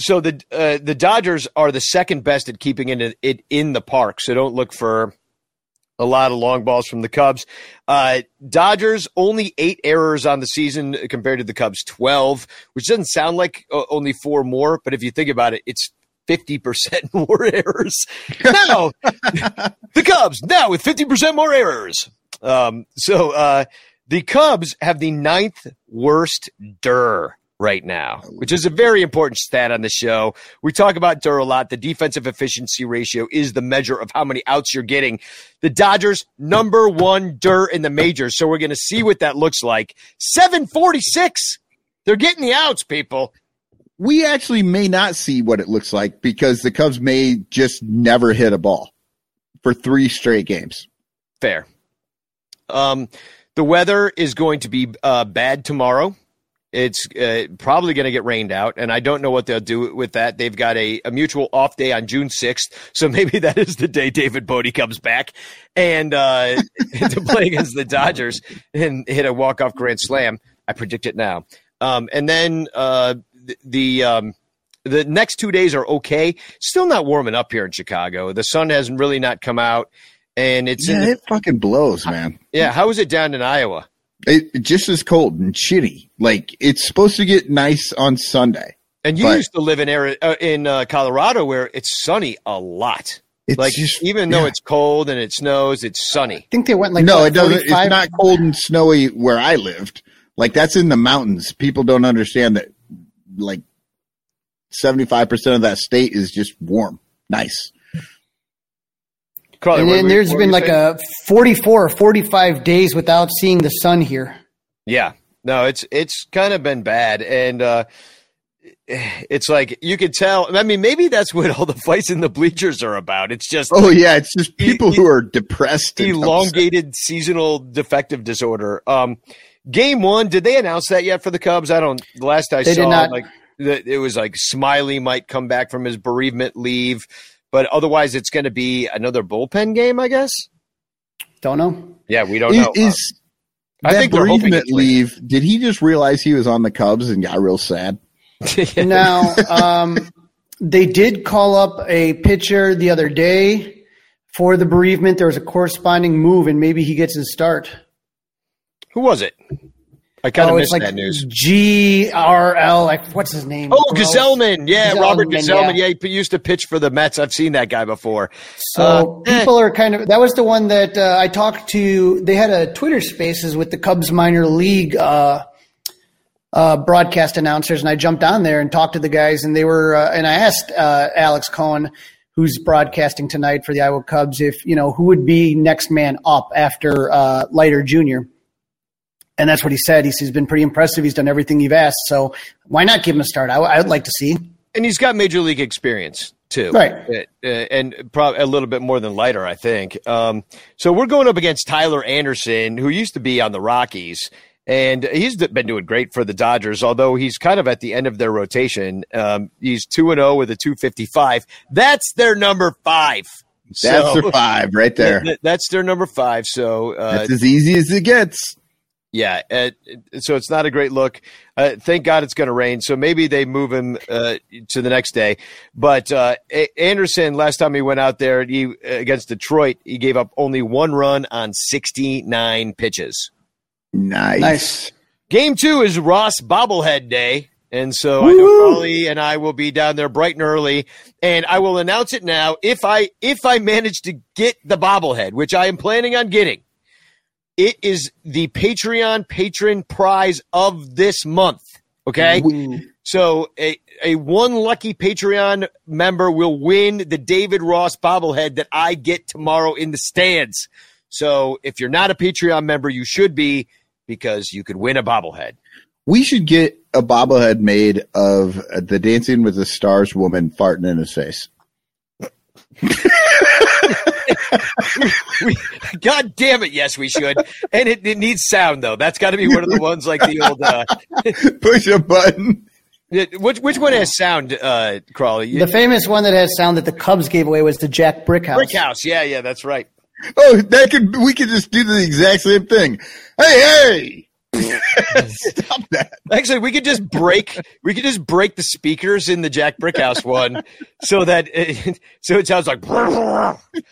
so the uh, the Dodgers are the second best at keeping it, it in the park. So don't look for a lot of long balls from the Cubs. Uh, Dodgers only eight errors on the season compared to the Cubs twelve, which doesn't sound like uh, only four more, but if you think about it, it's fifty percent more errors. Now the Cubs now with fifty percent more errors. Um, so uh, the Cubs have the ninth worst DER right now, which is a very important stat on the show. We talk about DER a lot. The defensive efficiency ratio is the measure of how many outs you're getting. The Dodgers number one DER in the majors. So we're going to see what that looks like. Seven forty six. They're getting the outs, people. we actually may not see what it looks like because the Cubs may just never hit a ball for three straight games. Fair. Um, the weather is going to be uh, bad tomorrow. It's uh, probably going to get rained out, and I don't know what they'll do with that. They've got a, a mutual off day on June 6th, so maybe that is the day David Bote comes back and uh, to play against the Dodgers and hit a walk off grand slam. I predict it now. Um, and then uh, the, the um, the next two days are okay. Still not warming up here in Chicago. The sun hasn't really not come out, and it's Yeah, the, it fucking blows, man. yeah. How is it down in Iowa? It, it just is cold and shitty. Like it's supposed to get nice on Sunday. And you But- used to live in Ari- uh, in uh, Colorado where it's sunny a lot. It's like just even though yeah. it's cold and it snows, it's sunny. I think they went like no, what, it doesn't. It's not cold and snowy where I lived. Like that's in the mountains. People don't understand that. Like seventy five percent of that state is just warm, nice. Carly, And what then were- there's what been like saying? a 44 or 45 days without seeing the sun here. yeah. No, it's it's kind of been bad, and uh, it's like you could tell. I mean, maybe that's what all the fights in the bleachers are about. It's just Oh yeah, it's just people E- who are depressed. and upset. elongated seasonal defective disorder. Um, game one, did they announce that yet for the Cubs? I don't. The last I They saw, did not. like it was like Smyly might come back from his bereavement leave, but otherwise it's going to be another bullpen game, I guess. Don't know. Yeah, we don't Is, know. is I that think they're hoping bereavement leave? Did he just realize he was on the Cubs and got real sad? Now, um, they did call up a pitcher the other day for the bereavement. There was a corresponding move, and maybe he gets his start. Who was it? I kind of oh, missed like that news. G R L. Like, what's his name? Oh, Gross. Gsellman. Yeah, Robert Gsellman, yeah. Yeah. he used to pitch for the Mets. I've seen that guy before. So Uh, eh. people are kind of that was the one that uh, I talked to. They had a Twitter Spaces with the Cubs minor league uh, uh, broadcast announcers, and I jumped on there and talked to the guys, and they were. Uh, and I asked uh, Alex Cohen, who's broadcasting tonight for the Iowa Cubs, if you know who would be next man up after uh, Leiter Jr. And that's what he said. He says he's been pretty impressive. He's done everything you've asked. So why not give him a start? I, I would like to see. and he's got major league experience too, Right. Uh, uh, and probably a little bit more than Leiter, I think. Um, so we're going up against Tyler Anderson, who used to be on the Rockies, and he's been doing great for the Dodgers. Although he's kind of at the end of their rotation. Um, he's two and zero with a two fifty five. That's their number five. That's So- their five right there. Th- That's their number five. So uh, That's as easy as it gets. Yeah, uh, so it's not a great look. Uh, thank God it's going to rain, so maybe they move him uh, to the next day. But uh, A- Anderson, last time he went out there he, against Detroit, he gave up only one run on 69 pitches. Nice. Nice. Game two is Ross bobblehead day. And so I know Carly and I will be down there bright and early, and I will announce it now. If I if I manage to get the bobblehead, which I am planning on getting, it is the Patreon patron prize of this month. Okay, so a a one lucky Patreon member will win the David Ross bobblehead that I get tomorrow in the stands. So if you're not a Patreon member, you should be because you could win a bobblehead. We should get a bobblehead made of the Dancing with the Stars woman farting in his face. we, God damn it, yes, we should. And it, it needs sound though. That's got to be one of the ones like the old. Uh, Push a button. which which one has sound, uh, Crawley? The famous one that has sound that the Cubs gave away was the Jack Brickhouse. Brick House. Yeah, yeah, that's right. Oh, that could we could just do the exact same thing. Hey, hey! Stop that. Actually, we could just break. We could just break the speakers in the Jack Brickhouse one, so that it, so it sounds like.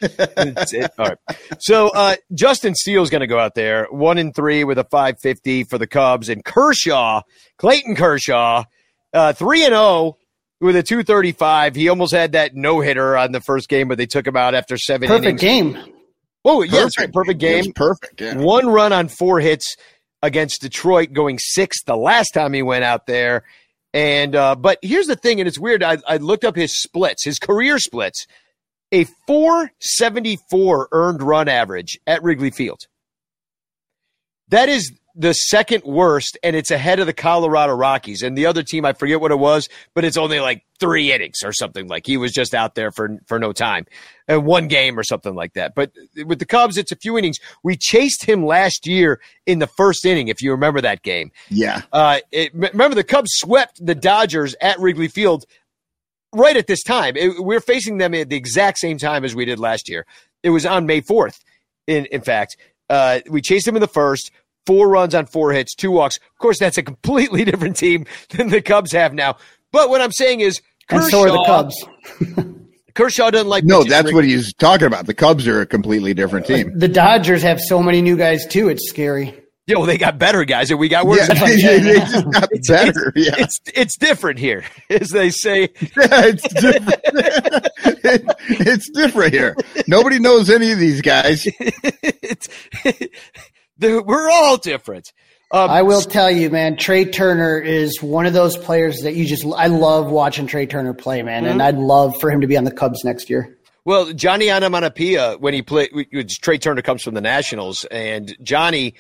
That's it. All right. So uh, Justin Steele's going to go out there, one and three with a five fifty for the Cubs, and Kershaw, Clayton Kershaw, uh, three and zero with a two thirty five. He almost had that no hitter on the first game, but they took him out after seven Perfect innings. game. Oh, yeah, that's right. perfect It was game. perfect. Yeah. One run on four hits against Detroit, going sixth the last time he went out there. And uh, but here's the thing, and it's weird. I, I looked up his splits, his career splits, a 474 earned run average at Wrigley Field. That is the second worst, and it's ahead of the Colorado Rockies. And the other team, I forget what it was, but it's only like three innings or something. Like he was just out there for for no time, uh, one game or something like that. But with the Cubs, it's a few innings. We chased him last year in the first inning, if you remember that game. Yeah. Uh, it, remember the Cubs swept the Dodgers at Wrigley Field right at this time. It, we're facing them at the exact same time as we did last year. It was on May fourth. In in fact, uh, we chased him in the first four runs on four hits, two walks. Of course, that's a completely different team than the Cubs have now. But what I'm saying is, And so are the Cubs. Kershaw doesn't like No, that's what he's talking about. The Cubs are a completely different team. The Dodgers have so many new guys too. It's scary. Yeah, well, they got better guys, and we got worse. Yeah, they, they just got better. yeah. It's it's different here, as they say. Yeah, it's different. It- it's different here. Nobody knows any of these guys. it's the- we're all different. Um, I will tell you, man, Trea Turner is one of those players that you just, I love watching Trea Turner play, man. Mm-hmm. And I'd love for him to be on the Cubs next year. Well, Johnny Onomatopoeia, when he played, Trea Turner comes from the Nationals, and Johnny,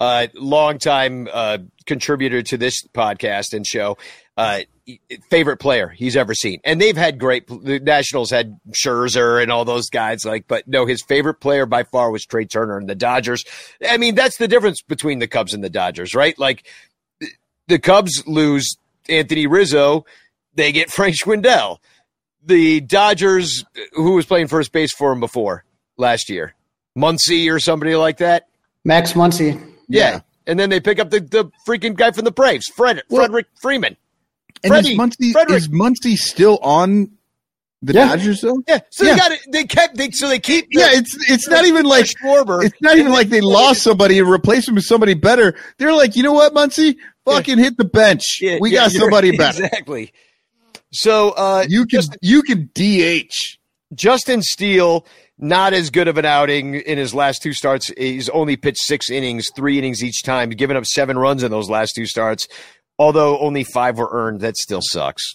uh, longtime uh, contributor to this podcast and show, uh, favorite player he's ever seen. And they've had great. The Nationals had Scherzer and all those guys, like, but no, his favorite player by far was Trea Turner and the Dodgers. I mean, that's the difference between the Cubs and the Dodgers, right? Like, the Cubs lose Anthony Rizzo, they get Frank Schwindel the Dodgers, who was playing first base for him before last year, Muncy or somebody like that. Max Muncy. Yeah. Yeah. And then they pick up the, the freaking guy from the Braves, Fred, Well- Frederick Freeman. And Freddie, is Muncy, Frederick. is Muncy still on the Yeah. Dodgers though? Yeah. So Yeah. they got it. They kept, they, so they keep. the- Yeah, it's it's not even like Schwarber. it's not even like they lost somebody and replaced him with somebody better. They're like, you know what, Muncy? Fucking hit the bench. Yeah, we yeah, got somebody better. Exactly. So uh, You can Justin, you can DH. Justin Steele, not as good of an outing in his last two starts. He's only pitched six innings, three innings each time, giving up seven runs in those last two starts. Although only five were earned, that still sucks.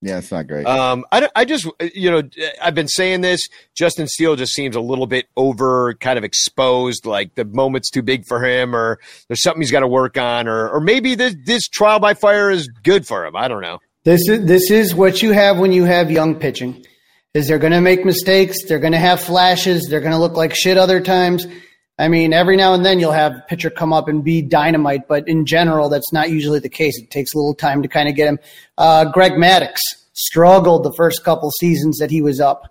Yeah, it's not great. Um, I, I just, you know, I've been saying this. Justin Steele just seems a little bit over, kind of exposed. Like the moment's too big for him, or there's something he's got to work on, or or maybe this this trial by fire is good for him. I don't know. This is, this is what you have when you have young pitching. Is they're going to make mistakes. They're going to have flashes. They're going to look like shit other times. I mean, every now and then you'll have a pitcher come up and be dynamite, but in general, that's not usually the case. It takes a little time to kind of get him. Uh, Greg Maddux struggled the first couple seasons that he was up.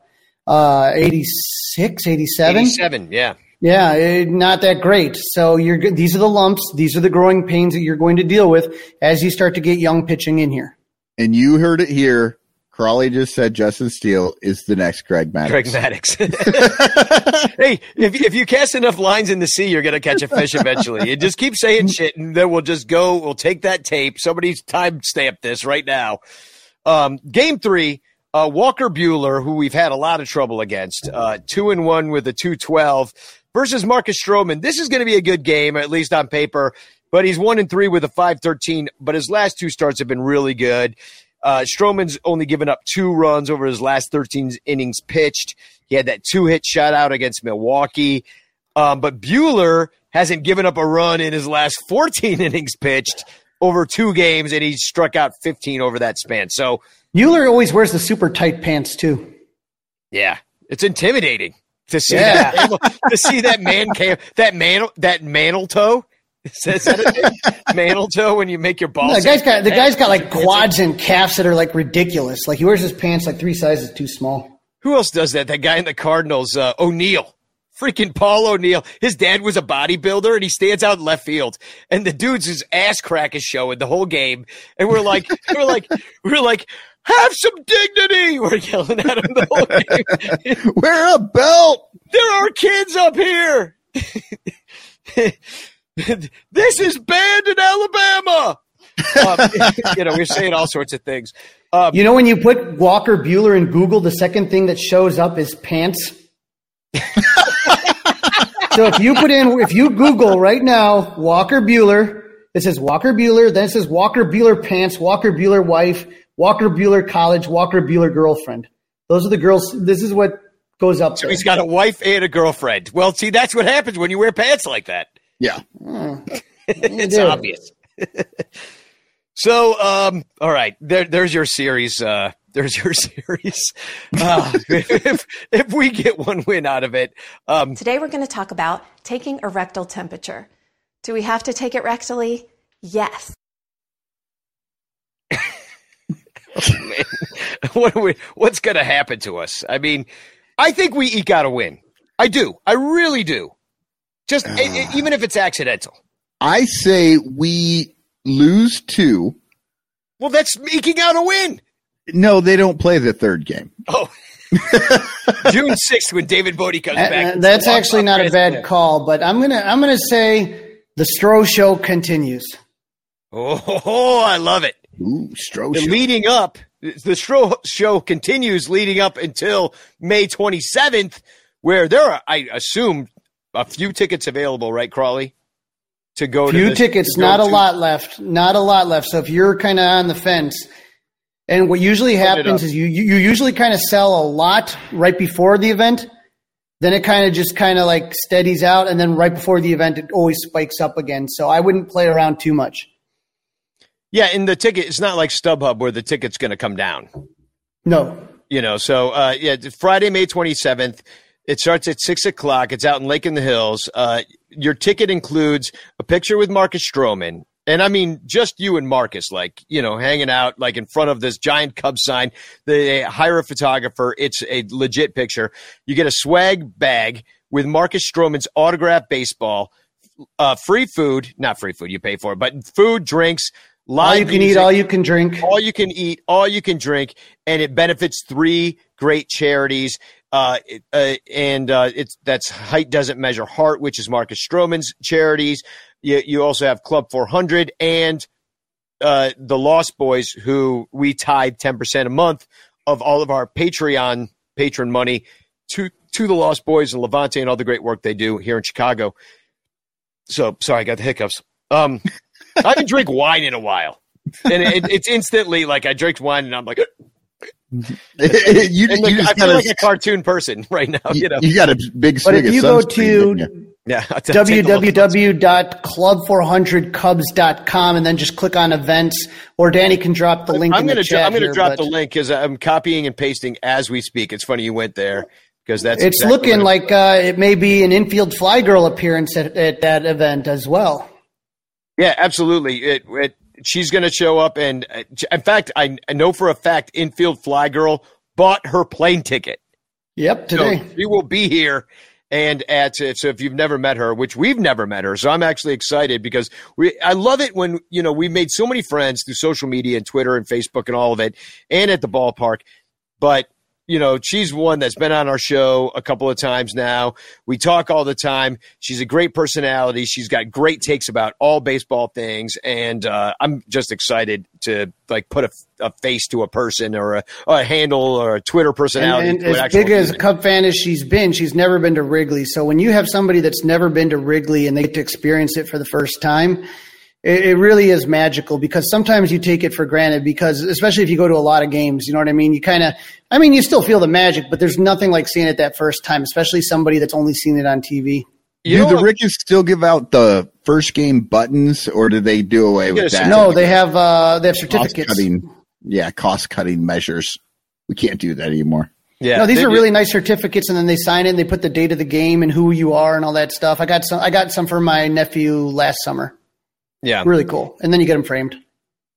Uh, 86, 87? Eighty-seven, yeah. Yeah, eh, not that great. So you're good. These are the lumps. These are the growing pains that you're going to deal with as you start to get young pitching in here. and you heard it here. Crawley just said Justin Steele is the next Greg Maddux. Greg Maddux. hey, if, if you cast enough lines in the sea, you're going to catch a fish eventually. You just keep saying shit, and then we'll just go. We'll take that tape. Somebody's time stamp this right now. Um, game three, uh, Walker Buehler, who we've had a lot of trouble against, uh, two and one with a two twelve versus Marcus Stroman. This is going to be a good game, at least on paper. But he's one and three with a five thirteen. But his last two starts have been really good. Uh, Stroman's only given up two runs over his last 13 innings pitched. He had that two hit shutout against Milwaukee. Um, but Buehler hasn't given up a run in his last 14 innings pitched over two games, and he struck out 15 over that span. So, Buehler always wears the super tight pants too. yeah, it's intimidating to see Yeah. that to see that man cam that man that mantle toe. Is that a mantle toe when you make your balls? The guy's got the guy's got like quads and calves that are like ridiculous. Like he wears his pants like three sizes too small. Who else does that? That guy in the Cardinals, uh, O'Neill. Freaking Paul O'Neill. His dad was a bodybuilder and he stands out in left field. And the dude's his ass crack is showing the whole game. And we're like, we're like, we're like, have some dignity. We're yelling at him the whole game. Wear a belt. there are kids up here. this is banned in Alabama. Um, you know, we're saying all sorts of things. Um, You know when you put Walker Buehler in Google, the second thing that shows up is pants. so if you put in, if you Google right now, Walker Buehler, it says Walker Buehler, then it says Walker Buehler pants, Walker Buehler wife, Walker Buehler college, Walker Buehler girlfriend. Those are the girls. This is what goes up. so there. he's got a wife and a girlfriend. Well, see, that's what happens when you wear pants like that. Yeah. it's do. obvious. so, um, all right, there, there's your series. Uh, there's your series. Uh, if, if we get one win out of it, um, Today we're going to talk about taking a rectal temperature. Do we have to take it rectally? Yes. man, what are we, what's going to happen to us? I mean, I think we eke out a win. I do. I really do. Just e- e- even if it's accidental. I say we lose two. Well, that's making out a win. No, they don't play the third game. Oh, June sixth when David Bote comes Uh, back. uh, that's actually not a Chris. bad call, but I'm gonna I'm gonna say the Stro show continues. Oh, I love it. Ooh, Stroh. And leading up, the Stro show continues leading up until May 27th, where there are, I assume, a few tickets available, right, Crawley? To go to Few this- tickets, to not a lot left, not a lot left. So if you're kind of on the fence, and what usually happens is you you usually kind of sell a lot right before the event, then it kind of just kind of like steadies out, and then right before the event, it always spikes up again. So I wouldn't play around too much. Yeah, in the ticket, it's not like StubHub where the ticket's going to come down. No, You know, so uh, yeah, Friday, May 27th. It starts at six o'clock. It's out in Lake in the Hills. Uh, your ticket includes a picture with Marcus Stroman. And I mean, just you and Marcus, like, you know, hanging out like in front of this giant Cub sign. They hire a photographer. It's a legit picture. You get a swag bag with Marcus Stroman's autographed baseball, uh, free food, not free food, you pay for it, but food, drinks, live all you can eat, all you can drink. all you can eat, all you can drink, and it benefits three great charities. Uh, uh, and uh, it's that's height doesn't measure heart, which is Marcus Stroman's charities. You, you also have Club 400 and uh, the Lost Boys, who we tied 10% a month of all of our Patreon patron money to to the Lost Boys and Levante and all the great work they do here in Chicago. So sorry, I got the hiccups. Um, I haven't drink wine in a while, and it, it's instantly like I drink wine and I'm like, you, and you like, I just feel got like a a, cartoon person right now. You you, know, you got a big But if you go to didn't you? yeah. I'll t- take a look. www.club400cubs.com and then just click on events, or Danny can drop the link I'm in gonna the dro- chat. I'm gonna drop but the link because I'm copying and pasting as we speak. It's funny you went there because that's It's exactly looking what like uh, it may be an infield fly girl appearance at, at that event as well. Yeah, absolutely. It, it, she's going to show up, and uh, in fact, I, I know for a fact, infield fly girl bought her plane ticket. Yep, So today. she will be here. And at so if you've never met her, which we've never met her, so I'm actually excited because we I love it when you know we made so many friends through social media and Twitter and Facebook and all of it, and at the ballpark. But you know she's one that's been on our show a couple of times now. We talk all the time. She's a great personality. She's got great takes about all baseball things, and uh, I'm just excited to like put a, a face to a person or a, a handle or a Twitter personality. And, and an as big as a. Cub fan as she's been, she's never been to Wrigley. So when you have somebody that's never been to Wrigley and they get to experience it for the first time, it, it really is magical because sometimes you take it for granted because especially if you go to a lot of games, you know what I mean? You kind of, I mean, you still feel the magic, but there's nothing like seeing it that first time, especially somebody that's only seen it on TV. You do know the what? Rickies still give out the first game buttons, or do they do away with that? No, they have, uh, they have cost certificates. cutting. Yeah, cost cutting measures. We can't do that anymore. Yeah, No, these they- are really nice certificates, and then they sign it. and They put the date of the game and who you are and all that stuff. I got some. I got some for my nephew last summer. Yeah. Really cool. And then you get them framed.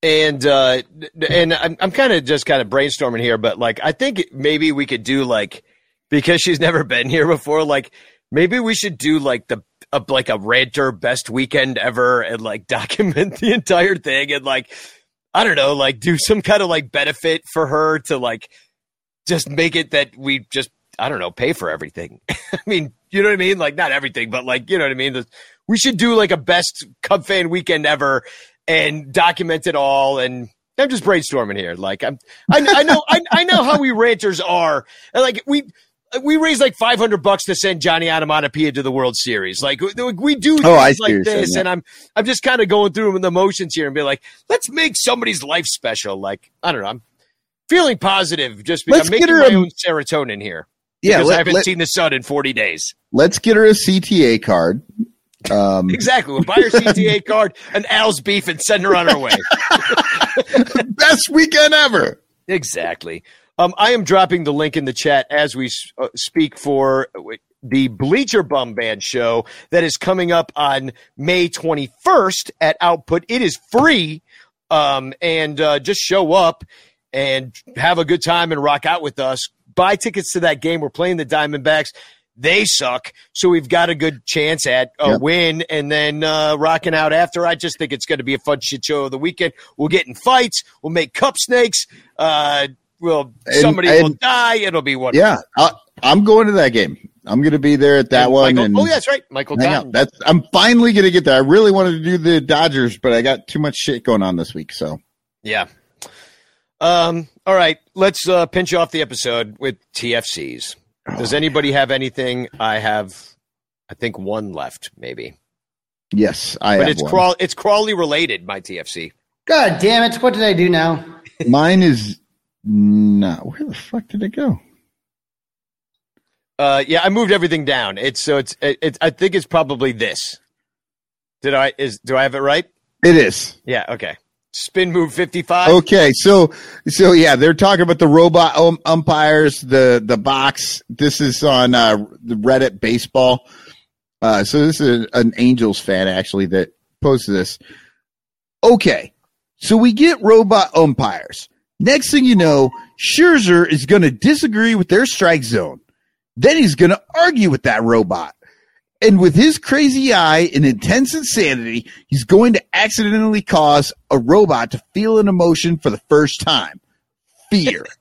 and uh and i'm, I'm kind of just kind of brainstorming here but like i think maybe we could do like because she's never been here before like maybe we should do like the a, like a ranter best weekend ever and like document the entire thing and like i don't know like do some kind of like benefit for her to like just make it that we just i don't know pay for everything i mean you know what i mean like not everything but like you know what i mean The- we should do like a best cub fan weekend ever and document it all and i'm just brainstorming here like i'm i, I know I, I know how we ranters are and like we we raised like 500 bucks to send Johnny Onomatopoeia to the World Series. Like we- do oh, things Oh, I like this, saying, yeah. and I'm I'm just kind of going through the motions here and be like, let's make somebody's life special. Like I don't know, I'm feeling positive. Just because Let's I'm making get her my a- own serotonin here Yeah, because I haven't let, seen the sun in 40 days. let's get her a CTA card, Um, Exactly. We'll buy her CTA card, an Al's beef, and send her on her way. best weekend ever. Exactly. Um, I am dropping the link in the chat as we uh, speak for the Bleacher Bum Band show that is coming up on May 21st at Output. It is free, um, and uh, just show up and have a good time and rock out with us. Buy tickets to that game. We're playing the Diamondbacks. They suck, so we've got a good chance at a Yep. win, and then uh, rocking out after. I just think it's going to be a fun shit show of the weekend. We'll get in fights. We'll make cup snakes. Uh, we'll And- somebody will die. It'll be one. Yeah, I, I'm going to that game. I'm going to be there at that And one. Michael- and oh, yeah, that's right, Michael hang. That's I'm finally going to get there. I really wanted to do the Dodgers, but I got too much shit going on this week. So Yeah. Um. All right. Let's uh, pinch off the episode with TFCs. Does anybody have anything? I have. I think one left, maybe. yes, I But have it's one. crawl. It's Crawley related. My TFC. God damn it! What did I do now? Mine is not. Where the fuck did it go? Uh. Yeah. I moved everything down. It's so it's it, it's. I think it's probably this. Did I is do I have it right? It is. Yeah. Okay. Spin move fifty five. Okay, so so yeah, they're talking about the robot um, umpires, the the box. This is on uh, the Reddit baseball. Uh, so this is an Angels fan actually that posted this. Okay, so we get robot umpires. Next thing you know, Scherzer is going to disagree with their strike zone. Then he's going to argue with that robot. And with his crazy eye and intense insanity, he's going to accidentally cause a robot to feel an emotion for the first time fear.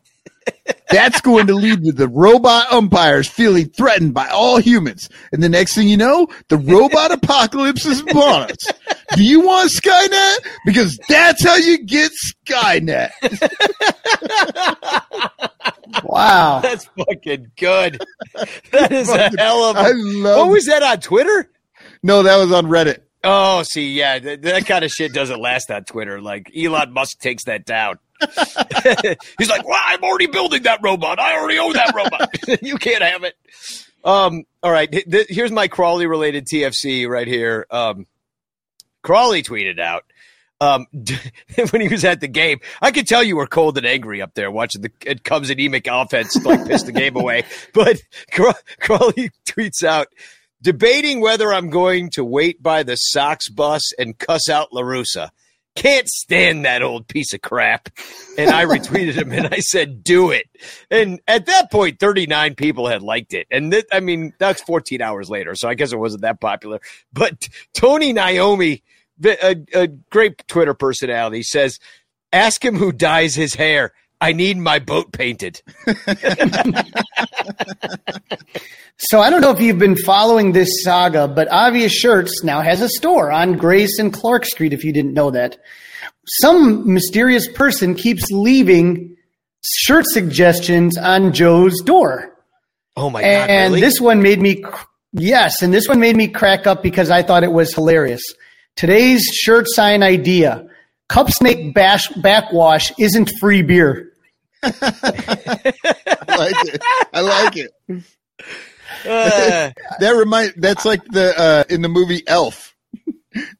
That's going to lead to the robot umpires feeling threatened by all humans. And the next thing you know, the robot apocalypse is upon us. Do you want Skynet? Because that's how you get Skynet. Wow. That's fucking good. That is a hell of. I A, love what was that on Twitter? No, that was on Reddit. Oh, see, yeah, th- that kind of shit doesn't last on Twitter. Like Elon Musk takes that down. He's like, "Well, I'm already building that robot. I already own that robot. you can't have it." Um, all right, th- th- here's my Crawley related TFC right here. Um, Crawley tweeted out um, when he was at the game. I could tell you were cold and angry up there watching the it comes and Emic offense like piss the game away. But Craw- Crawley tweets out debating whether I'm going to wait by the Sox bus and cuss out La Russa. Can't stand that old piece of crap. And I retweeted him and I said, do it. And at that point, 39 people had liked it. And th- I mean, that's 14 hours later. So I guess it wasn't that popular. But Tony Naomi, a, a great Twitter personality, says, ask him who dyes his hair. I need my boat painted. So I don't know if you've been following this saga, but Obvious Shirts now has a store on Grace and Clark Street. If you didn't know that, some mysterious person keeps leaving shirt suggestions on Joe's door, Oh my God. and really? this one made me yes, and this one made me crack up because I thought it was hilarious. Today's shirt sign idea: Cup Snake bash backwash isn't free beer. I like it. I like it. Uh, That remind that's like the uh in the movie Elf.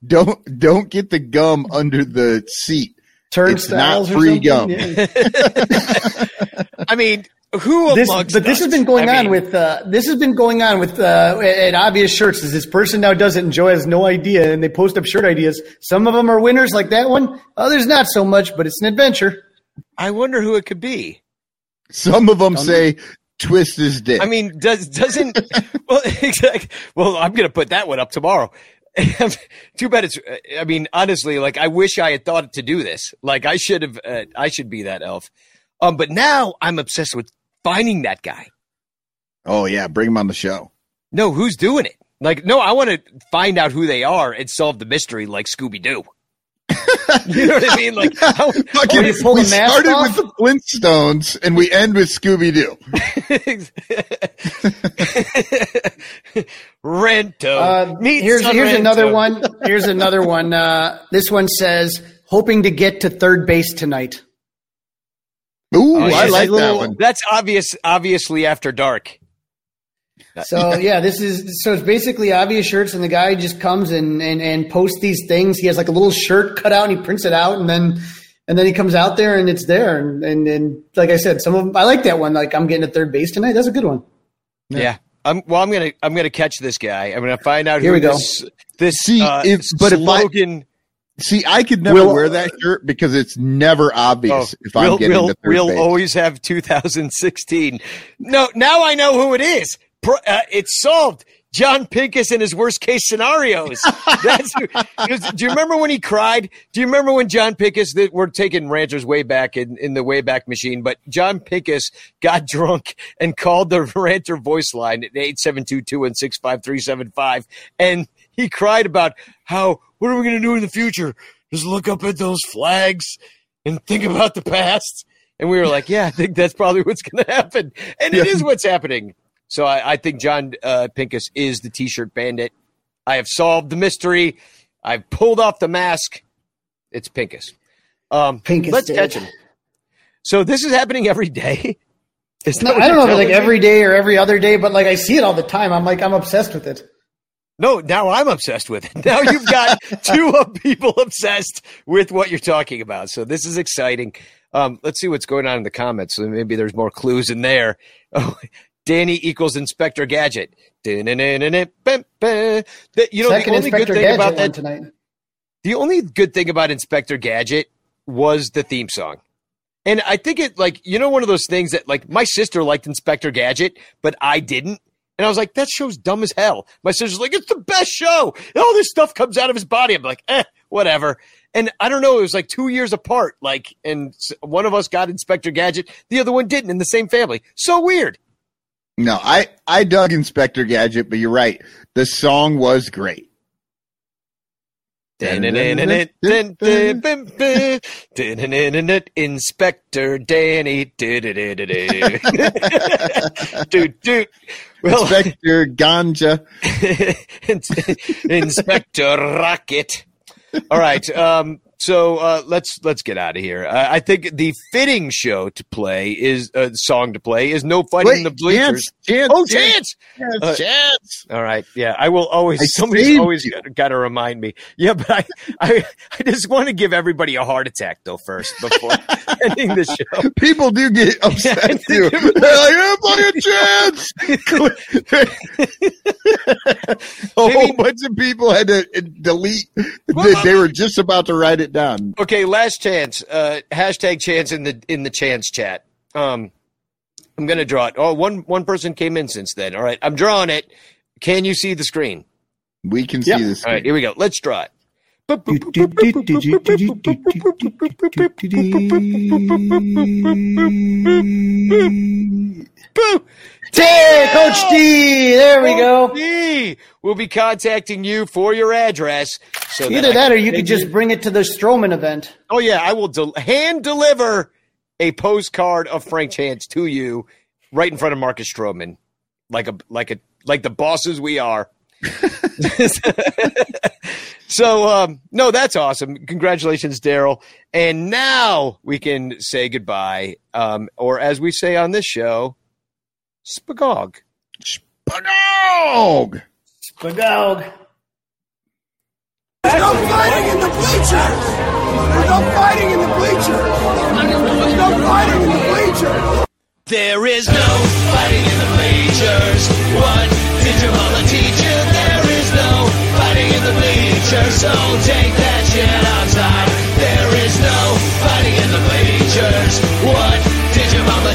don't don't get the gum under the seat. Turnstiles not or free gum. Yeah. I mean, who this, amongst but this us? has been going I on mean, with uh, this has been going on with uh, at obvious shirts. Is this person now does it and Joe has no idea, and they post up shirt ideas. Some of them are winners, like that one. Others not so much, but it's an adventure. I wonder who it could be. Some of them say twist his dick. I mean, does doesn't well exactly. Well, I'm gonna put that one up tomorrow. Too bad it's. I mean, honestly, like I wish I had thought to do this. Like I should have. Uh, I should be that elf. Um, but now I'm obsessed with finding that guy. oh yeah, bring him on the show. No, who's doing it? Like, no, I want to find out who they are and solve the mystery, like Scooby Doo. you know what I mean? Like, how, Fucking, you pull we the mask started off? with the Flintstones and we end with Scooby Doo. Rento. Uh, Meet here's here's Rento. another one. Here's another one. Uh, this one says hoping to get to third base tonight. Ooh, Oh, I like a that little- one. That's obvious. Obviously, after dark. So yeah, this is so it's basically obvious shirts, and the guy just comes and and and posts these things. He has like a little shirt cut out, and he prints it out, and then and then he comes out there, and it's there. And and, and like I said, some of them, I like that one. Like I'm getting a third base tonight. That's a good one. Yeah. I'm, well, I'm gonna I'm gonna catch this guy. I'm gonna find out Here who we go. this this See, uh, if- but if I- slogan. See, I could never Will- wear that shirt because it's never obvious Oh, if I'm we'll, getting we'll, to third we'll base. always have 2016. No, now I know who it is. Uh, it's solved. John Pincus in his worst case scenarios. Who, do you remember when he cried? Do you remember when John Pincus that we're taking ranchers way back in, in the Wayback Machine, but John Pincus got drunk and called the Ranter voice line at 872-216-5375 and he cried about how what are we going to do in the future? Just look up at those flags and think about the past. And we were like, yeah, I think that's probably what's going to happen. And it is what's happening. So I, I think John uh, Pincus is the t-shirt bandit. I have solved the mystery. I've pulled off the mask. It's Pincus. Um, Pincus let's did. catch him. So this is happening every day. Is that No, I don't know if it's like me? every day or every other day, but like I see it all the time. I'm like I'm obsessed with it. No, now I'm obsessed with it. Now you've got two people obsessed with what you're talking about. So this is exciting. Um, let's see what's going on in the comments. So maybe there's more clues in there. Oh, Danny equals Inspector Gadget. You know, Second the only good thing Gadget about that, tonight. the only good thing about Inspector Gadget was the theme song. And I think it like, you know, one of those things that like my sister liked Inspector Gadget, but I didn't. And I was like, that show's dumb as hell. My sister's like, it's the best show. And all this stuff comes out of his body. I'm like, eh, whatever. And I don't know. It was like two years apart. Like, and one of us got Inspector Gadget. The other one didn't in the same family. So weird. No, I I dug Inspector Gadget, but you're right. The song was great. Inspector Danny. Dude, dude. Well, Inspector Ganja. Inspector Rocket. All right. Um, so uh, let's let's get out of here. Uh, I think the fitting show to play is uh, song to play is "No Fighting in the Bleachers." Chance, Chance, oh, Chance, chance! Chance, Uh, Chance. All right. Yeah, I will always. I somebody's always got to remind me. Yeah, but I, I, I just want to give everybody a heart attack though first before ending the show. People do get upset Yeah. too. They're like, "I'm playing chance." a whole bunch of people had to uh, delete. They, they were just about to write it down. Okay, last chance. Uh, hashtag chance in the in the chance chat. Um, I'm gonna draw it. Oh, one one person came in since then. All right, I'm drawing it. Can you see the screen? We can see Yeah. this. All right, here we go. Let's draw it. Hey, Coach D. There we go. D, We'll be contacting you for your address. So Either that, or you could just bring it to the Stroman event. Oh yeah, I will hand deliver a postcard of Frank Chance to you right in front of Marcus Stroman, like a like a like the bosses we are. so um, no, that's awesome. Congratulations, Daryl. And now we can say goodbye, um, or as we say on this show, spagog. Spagog! Spagog. There's no fighting in the bleachers! There's no fighting in the bleachers! There's no fighting in the bleachers! There is no fighting in the bleachers. What did your mama teach you? Bleachers. So take that shit outside. There is no fighting in the bleachers. What did your mama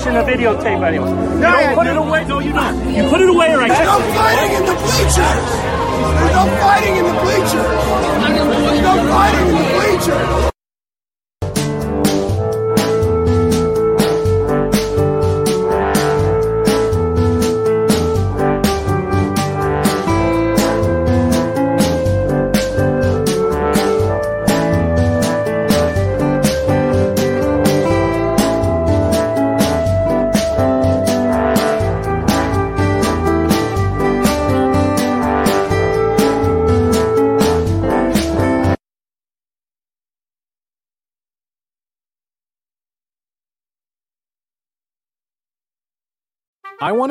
You don't have permission to. You don't put it away. No, you don't. You put it away, or I. There's no fighting in the bleachers. There's no fighting in the bleachers. There's no fighting in the bleachers.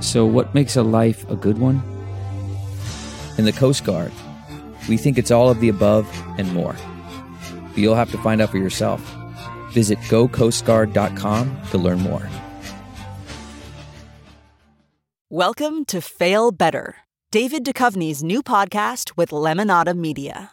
So, what makes a life a good one? In the Coast Guard, we think it's all of the above and more. But you'll have to find out for yourself. Visit gocoastguard.com to learn more. Welcome to Fail Better, David Duchovny's new podcast with Lemonada Media.